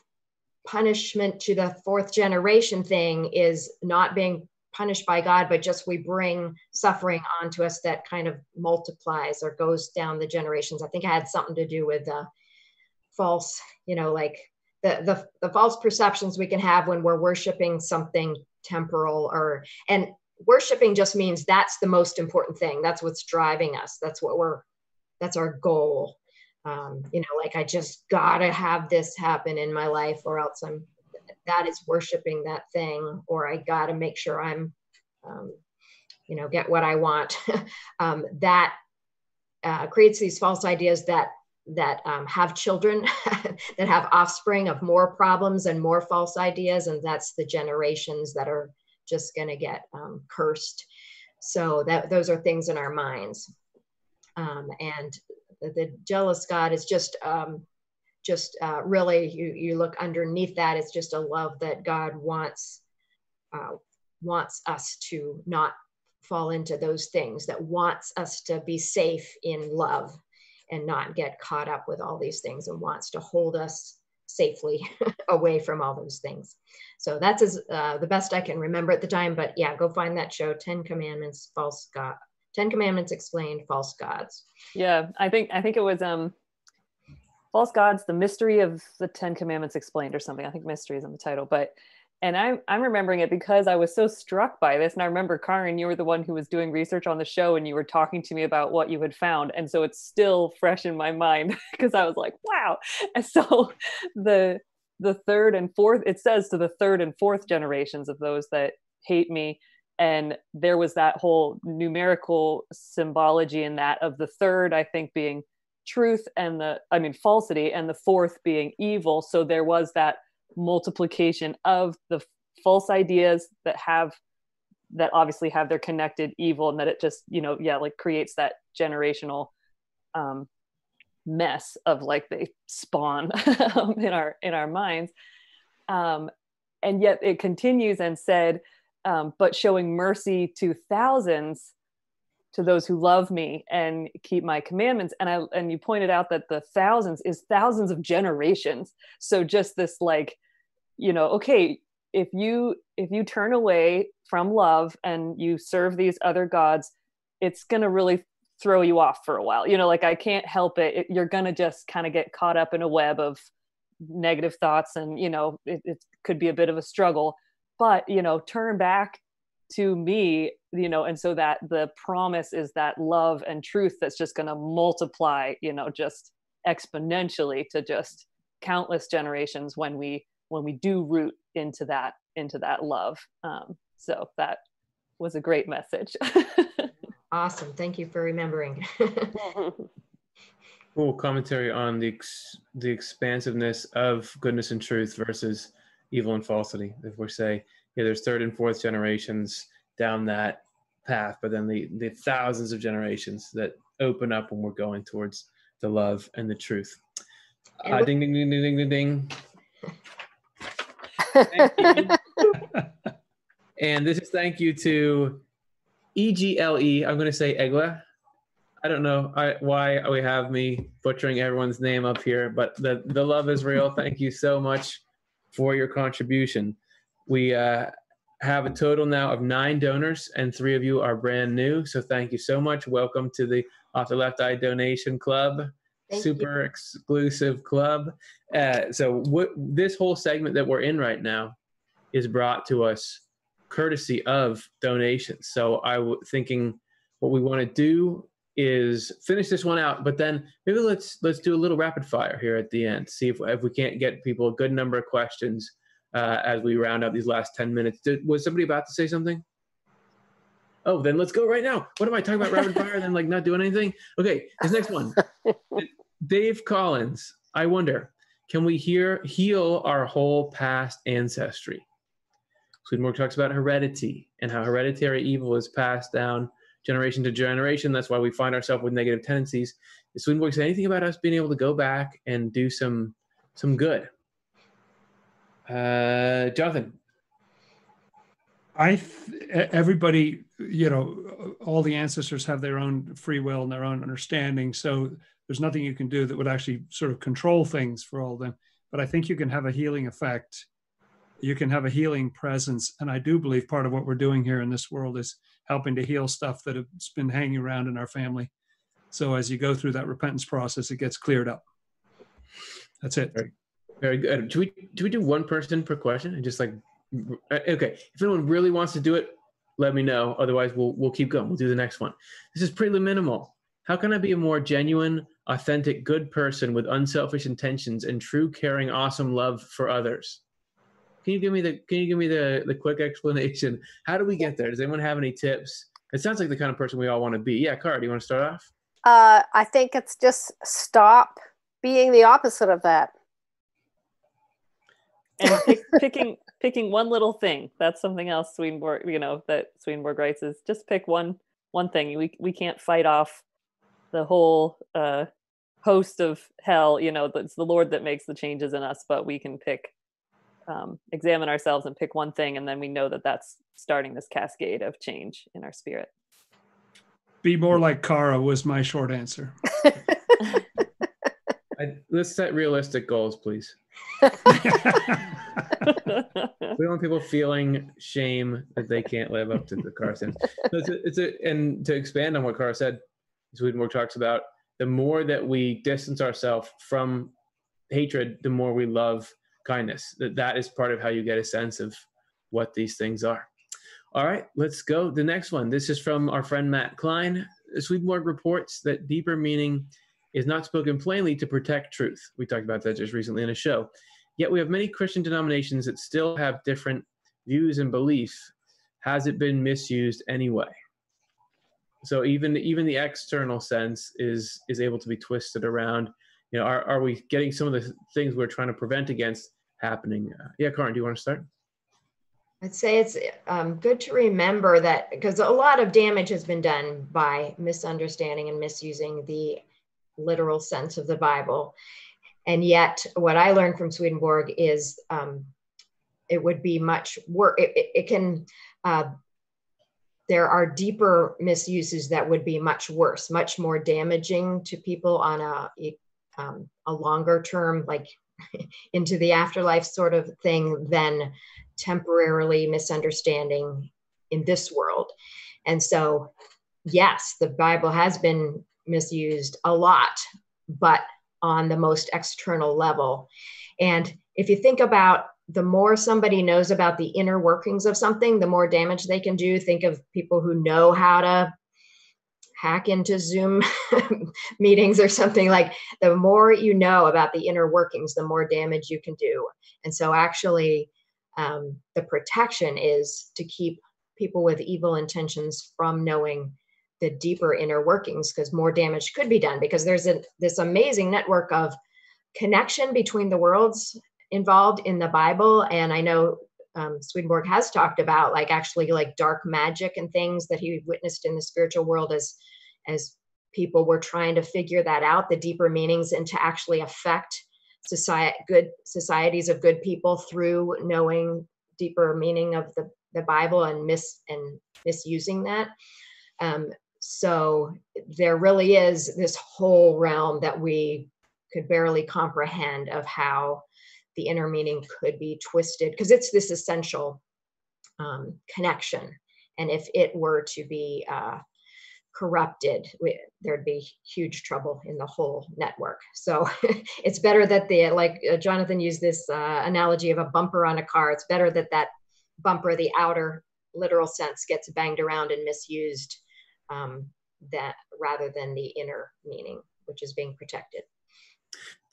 punishment to the fourth generation thing is not being punished by God, but just we bring suffering onto us that kind of multiplies or goes down the generations. I think it had something to do with the false, you know, like the, the, the false perceptions we can have when we're worshiping something temporal or, and worshiping just means that's the most important thing. That's what's driving us. That's what we're, that's our goal. Um, you know, like I just gotta have this happen in my life or else I'm that is worshiping that thing or i got to make sure i'm um, you know get what i want um, that uh, creates these false ideas that that um, have children that have offspring of more problems and more false ideas and that's the generations that are just going to get um, cursed. So that those are things in our minds. Um, and the, the, jealous god is just um, just uh, really you you look underneath that it's just a love that god wants uh, wants us to not fall into those things that wants us to be safe in love and not get caught up with all these things and wants to hold us safely away from all those things. So that's as uh, the best i can remember at the time but yeah go find that show 10 commandments false god 10 commandments explained false gods. Yeah i think i think it was um false gods the mystery of the ten commandments explained or something. I think mystery is in the title but and I'm, I'm remembering it because i was so struck by this and i remember karin you were the one who was doing research on the show and you were talking to me about what you had found and so it's still fresh in my mind because i was like wow. And so the the third and fourth it says to the third and fourth generations of those that hate me and there was that whole numerical symbology in that of the third i think being truth and the i mean falsity and the fourth being evil. So there was that multiplication of the false ideas that have that obviously have their connected evil and that it just you know yeah like creates that generational um mess of like they spawn in our in our minds. Um and yet it continues and said um, but showing mercy to thousands to those who love me and keep my commandments. And i and you pointed out that the thousands is thousands of generations. So just this like you know okay if you if you turn away from love and you serve these other gods it's going to really throw you off for a while. You know like i can't help it, it you're going to just kind of get caught up in a web of negative thoughts and you know it, it could be a bit of a struggle. But you know turn back to me you know and so that the promise is that love and truth that's just going to multiply you know just exponentially to just countless generations when we when we do root into that into that love. Um, so that was a great message. Awesome. Thank you for remembering. Cool commentary on the ex- the expansiveness of goodness and truth versus evil and falsity. If we say yeah, there's third and fourth generations down that path, but then the, the thousands of generations that open up when we're going towards the love and the truth. Uh, ding, ding, ding, ding, ding, ding, ding. and this is thank you to EGLE. I'm going to say Egla. I don't know I, why we have me butchering everyone's name up here, but the, the love is real. Thank you so much for your contribution we uh, have a total now of nine donors, and three of you are brand new. So thank you so much. Welcome to the Off the Left Eye Donation Club. Thank super exclusive club. Uh, so what this whole segment that we're in right now is brought to us courtesy of donations. So I was thinking what we want to do is finish this one out, but then maybe let's let's do a little rapid fire here at the end. See if if we can't get people a good number of questions uh, as we round up these last ten minutes. Did, was somebody about to say something? Oh, then let's go right now. What am I talking about rapid fire? then like not doing anything? Okay, this next one. Dave Collins. I wonder, can we hear heal our whole past ancestry? Swedenborg talks about heredity and how hereditary evil is passed down generation to generation. That's why we find ourselves with negative tendencies. Does Swedenborg say anything about us being able to go back and do some some good? Uh, Jonathan. I th- everybody, you know, all the ancestors have their own free will and their own understanding. So there's nothing you can do that would actually sort of control things for all of them. But I think you can have a healing effect. You can have a healing presence. And I do believe part of what we're doing here in this world is helping to heal stuff that has been hanging around in our family. So as you go through that repentance process, it gets cleared up. That's it. Very, very good. Do we do we do one person per question and just like okay? If anyone really wants to do it, let me know. Otherwise, we'll we'll keep going. We'll do the next one. This is pretty minimal. How can I be a more genuine, authentic, good person with unselfish intentions and true, caring, awesome love for others? Can you give me the Can you give me the the quick explanation? How do we get there? Does anyone have any tips? It sounds like the kind of person we all want to be. Yeah, Cara, do you want to start off? Uh, I think it's just stop being the opposite of that. And pick, picking picking one little thing. That's something else Swedenborg, you know, that Swedenborg writes is just pick one one thing. We we can't fight off the whole uh, host of hell. You know, it's the Lord that makes the changes in us, but we can pick, um, examine ourselves and pick one thing, and then we know that that's starting this cascade of change in our spirit. Be more like Cara was my short answer. I, let's set realistic goals, please. we don't want people feeling shame that they can't live up to the car. So it's, a, it's a, and to expand on what Cara said, Swedenborg talks about the more that we distance ourselves from hatred, the more we love kindness. That that is part of how you get a sense of what these things are. All right, let's go. The next one. This is from our friend Matt Klein. Swedenborg reports that deeper meaning is not spoken plainly to protect truth. We talked about that just recently in a show. Yet we have many Christian denominations that still have different views and beliefs. Has it been misused anyway? So even even the external sense is is able to be twisted around. You know, are are we getting some of the things we're trying to prevent against happening? Uh, yeah, Karin, do you want to start? I'd say it's um, good to remember that because a lot of damage has been done by misunderstanding and misusing the literal sense of the Bible. And yet, what I learned from Swedenborg is um, it would be much worse. It, it, it, can, uh, there are deeper misuses that would be much worse, much more damaging to people on a, um, a longer term, like into the afterlife sort of thing, than temporarily misunderstanding in this world. And so, yes, the Bible has been misused a lot, but on the most external level. And if you think about the more somebody knows about the inner workings of something, the more damage they can do. Think of people who know how to hack into Zoom meetings or something like the more you know about the inner workings, the more damage you can do. And so, actually, um, the protection is to keep people with evil intentions from knowing the deeper inner workings because more damage could be done because there's a, this amazing network of connection between the worlds involved in the bible and i know um, swedenborg has talked about like actually like dark magic and things that he witnessed in the spiritual world as as people were trying to figure that out the deeper meanings and to actually affect society good societies of good people through knowing deeper meaning of the, the bible and mis and misusing that. Um, so there really is this whole realm that we could barely comprehend of how the inner meaning could be twisted because it's this essential um, connection. And if it were to be uh, corrupted, we, there'd be huge trouble in the whole network. So it's better that the, like uh, Jonathan used this uh, analogy of a bumper on a car, it's better that that bumper, the outer literal sense, gets banged around and misused um, that rather than the inner meaning, which is being protected.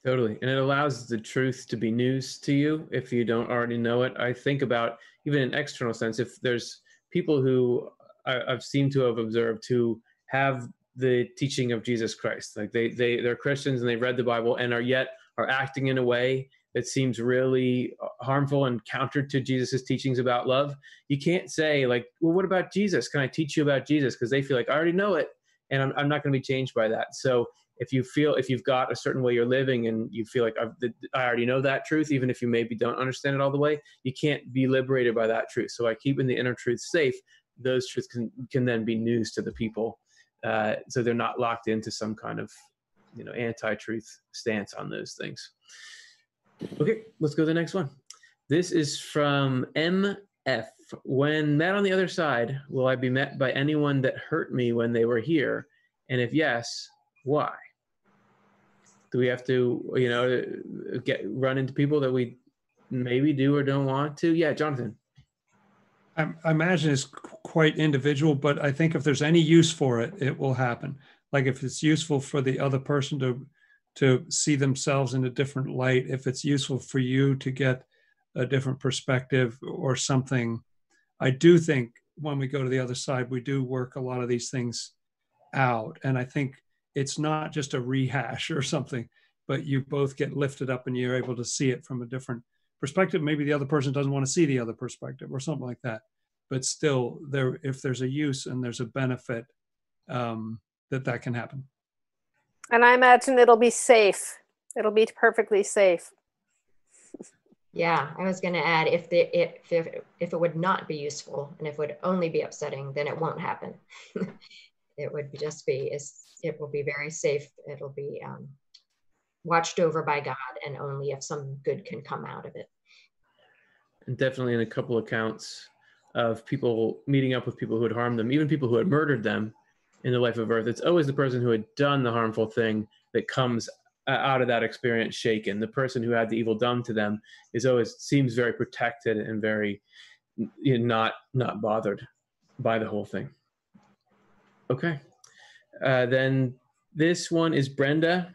Totally. And it allows the truth to be news to you if you don't already know it. I think about even in external sense, if there's people who I, have seemed to have observed who have the teaching of Jesus Christ, like they, they, they're Christians and they've read the Bible and are yet are acting in a way that seems really harmful and counter to Jesus's teachings about love. You can't say like, well, what about Jesus? Can I teach you about Jesus? Because they feel like I already know it and I'm, I'm not going to be changed by that. So if you feel if you've got a certain way you're living and you feel like i already know that truth even if you maybe don't understand it all the way you can't be liberated by that truth so by keeping the inner truth safe those truths can can then be news to the people uh, so they're not locked into some kind of you know anti-truth stance on those things okay let's go to the next one. This is from mf when met on the other side will i be met by anyone that hurt me when they were here? And if yes why? Do we have to you know get run into people that we maybe do or don't want to? Yeah jonathan. I, I imagine it's quite individual but i think if there's any use for it it will happen. Like if it's useful for the other person to to see themselves in a different light if it's useful for you to get a different perspective or something i do think when we go to the other side we do work a lot of these things out and i think it's not just a rehash or something, but you both get lifted up and you're able to see it from a different perspective. Maybe the other person doesn't want to see the other perspective or something like that. But still, there if there's a use and there's a benefit, um, that that can happen. And I imagine it'll be safe. It'll be perfectly safe. Yeah, I was going to add if the if, if if it would not be useful and if it would only be upsetting, then it won't happen. it would just be it will be very safe. It'll be um, watched over by God, and only if some good can come out of it. And definitely in a couple accounts of people meeting up with people who had harmed them, even people who had murdered them in the life of Earth, it's always the person who had done the harmful thing that comes out of that experience shaken. The person who had the evil done to them is always seems very protected and very you know, not not bothered by the whole thing. Okay. Uh, then this one is Brenda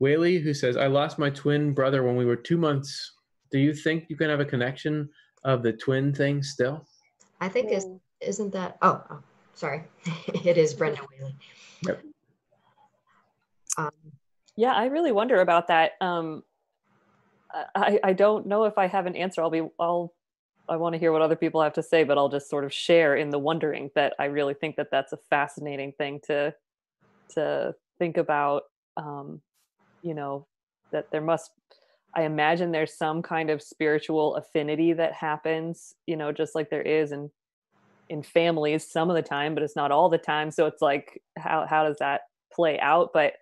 Whaley, who says, I lost my twin brother when we were two months. Do you think you can have a connection of the twin thing still? I think is isn't that oh, oh sorry. it is Brenda Whaley. Yep. Um, yeah, I really wonder about that. Um, I, I don't know if I have an answer. I'll be I'll I want to hear what other people have to say, but I'll just sort of share in the wondering that I really think that that's a fascinating thing to to think about. Um, you know, that there must. I imagine there's some kind of spiritual affinity that happens. You know, just like there is in in families some of the time, but it's not all the time. So it's like, how how does that play out? But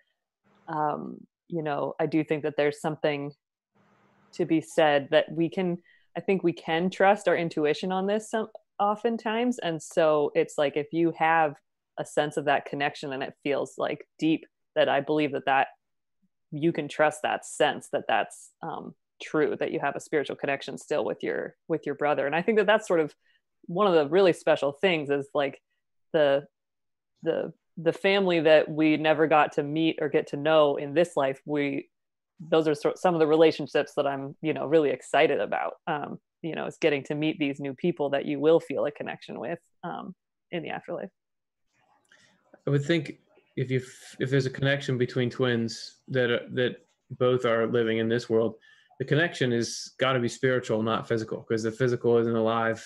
um, you know, I do think that there's something to be said that we can I think we can trust our intuition on this some oftentimes. And so it's like if you have a sense of that connection and it feels like deep, that I believe that that you can trust that sense that that's um, true, that you have a spiritual connection still with your with your brother. And I think that that's sort of one of the really special things is like the the the family that we never got to meet or get to know in this life we those are sort some of the relationships that I'm, you know, really excited about. Um, you know, is getting to meet these new people that you will feel a connection with um, in the afterlife. I would think if you if there's a connection between twins that uh, that both are living in this world, the connection is got to be spiritual, not physical, because the physical isn't alive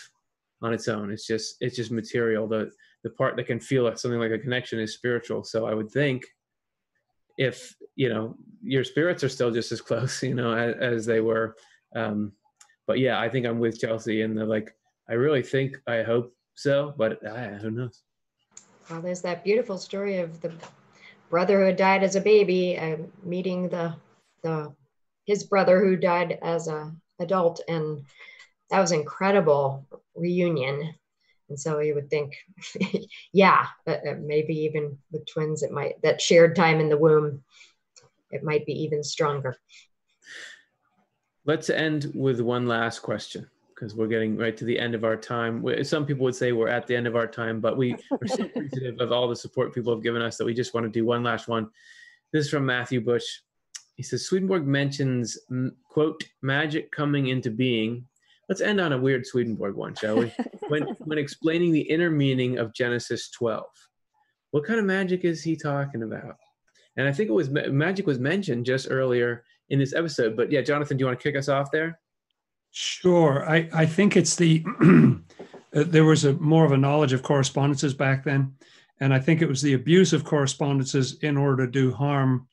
on its own. It's just it's just material. The the part that can feel something like a connection is spiritual. So I would think if you know your spirits are still just as close you know as, as they were um but yeah i think i'm with chelsea and the like i really think i hope so but uh, who knows well there's that beautiful story of the brother who died as a baby uh, meeting the the his brother who died as a adult and that was incredible reunion. And so you would think, yeah, uh, maybe even with twins, it might that shared time in the womb, it might be even stronger. Let's end with one last question because we're getting right to the end of our time. Some people would say we're at the end of our time, but we are so appreciative of all the support people have given us that we just want to do one last one. This is from Matthew Bush. He says Swedenborg mentions quote magic coming into being. Let's end on a weird Swedenborg one, shall we? when when explaining the inner meaning of Genesis 12, what kind of magic is he talking about? And I think it was magic was mentioned just earlier in this episode. But yeah, Jonathan, do you want to kick us off there? Sure. I, I think it's the, uh, there was a more of a knowledge of correspondences back then. And I think it was the abuse of correspondences in order to do harm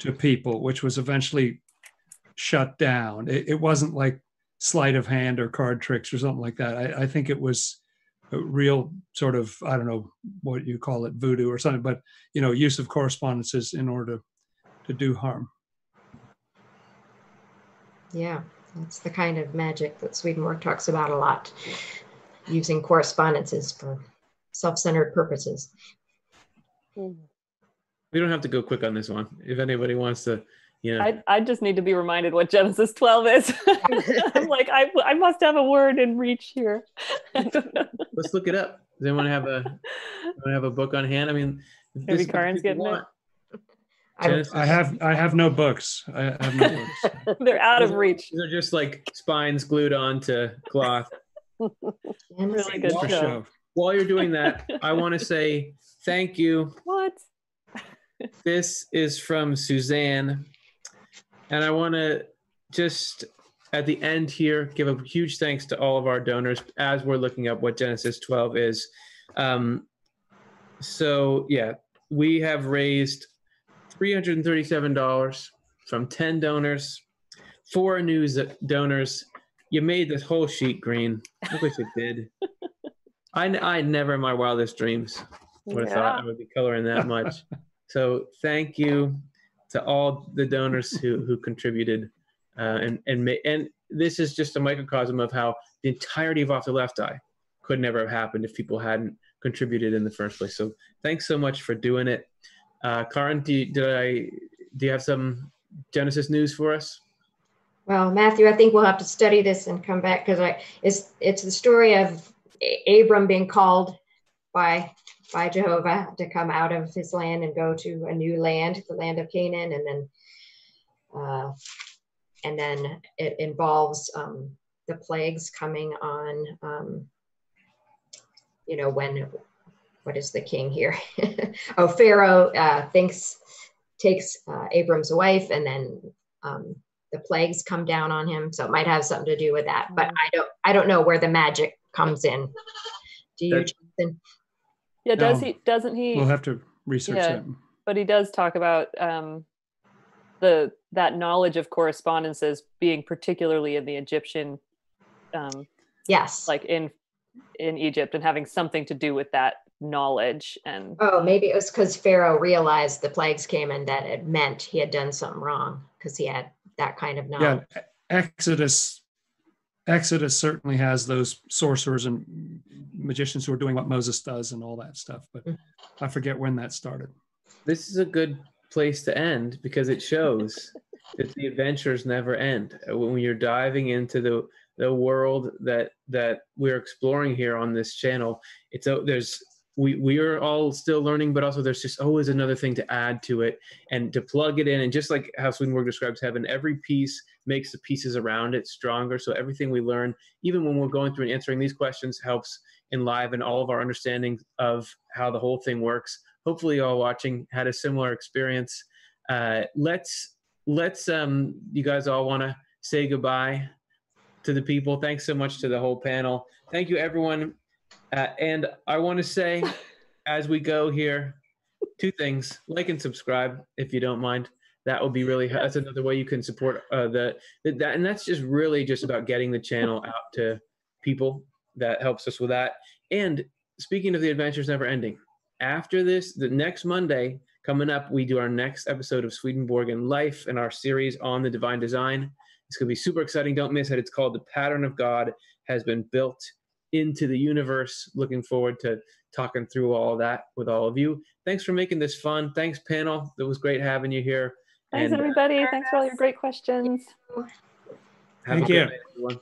to people, which was eventually shut down. It, it wasn't like sleight of hand or card tricks or something like that. I, I think it was a real sort of, I don't know what you call it, voodoo or something, but, you know, use of correspondences in order to do harm. Yeah. That's the kind of magic that Swedenborg talks about a lot, using correspondences for self-centered purposes. We don't have to go quick on this one. If anybody wants to, you know. I, I just need to be reminded what Genesis 12 is. I'm like, I, I must have a word in reach here. Let's look it up. Does anyone have a have a book on hand? I mean, maybe Karin's getting want. it. I have I have no books. I have no books. They're out of reach. They're just like spines glued onto cloth. really good while, show. While you're doing that, I want to say thank you. What? this is from Suzanne, and I want to just at the end here give a huge thanks to all of our donors as we're looking up what Genesis 12 is. Um, so yeah, we have raised $337 from 10 donors, four new donors. You made this whole sheet green. I wish it did. I, I never in my wildest dreams would have yeah. thought I would be coloring that much. so thank you to all the donors who, who contributed. Uh, and, and, and this is just a microcosm of how the entirety of Off the Left Eye could never have happened if people hadn't contributed in the first place. So thanks so much for doing it. Uh, Karin, do you, did I do you have some Genesis news for us? Well, Matthew, I think we'll have to study this and come back because it's it's the story of Abram being called by by Jehovah to come out of his land and go to a new land, the land of Canaan, and then uh, and then it involves um, the plagues coming on. Um, you know when what is the king here? oh, Pharaoh uh, thinks takes uh, Abram's wife, and then um, the plagues come down on him. So it might have something to do with that. But mm. I don't I don't know where the magic comes in. Do you, Jonathan? Yeah, does no, he? Doesn't he? We'll have to research yeah, it. But he does talk about um, the that knowledge of correspondences being particularly in the Egyptian. Um, yes. Like in in Egypt and having something to do with that knowledge and oh maybe it was because pharaoh realized the plagues came and that it meant he had done something wrong because he had that kind of knowledge yeah exodus exodus certainly has those sorcerers and magicians who are doing what moses does and all that stuff but mm-hmm. i forget when that started this is a good place to end because it shows that the adventures never end when you're diving into the the world that that we're exploring here on this channel it's a, there's we we are all still learning, but also there's just always another thing to add to it and to plug it in. And just like how Swedenborg describes heaven, every piece makes the pieces around it stronger. So everything we learn, even when we're going through and answering these questions, helps enliven all of our understanding of how the whole thing works. Hopefully, you all watching had a similar experience. Uh, let's let's um, you guys all want to say goodbye to the people. Thanks so much to the whole panel. Thank you, everyone uh, and I want to say, as we go here, two things: like and subscribe if you don't mind. That would be really. That's another way you can support uh, the, the that, and that's just really just about getting the channel out to people. That helps us with that. And speaking of the adventures never ending, after this, the next Monday coming up, we do our next episode of Swedenborg and Life and our series on the divine design. It's going to be super exciting. Don't miss it. It's called The Pattern of God has been built into the universe. Looking forward to talking through all of that with all of you. Thanks for making this fun. Thanks, panel. It was great having you here. Thanks, And, uh, everybody. Thanks for all your great questions. Have a Thank good you. night, everyone.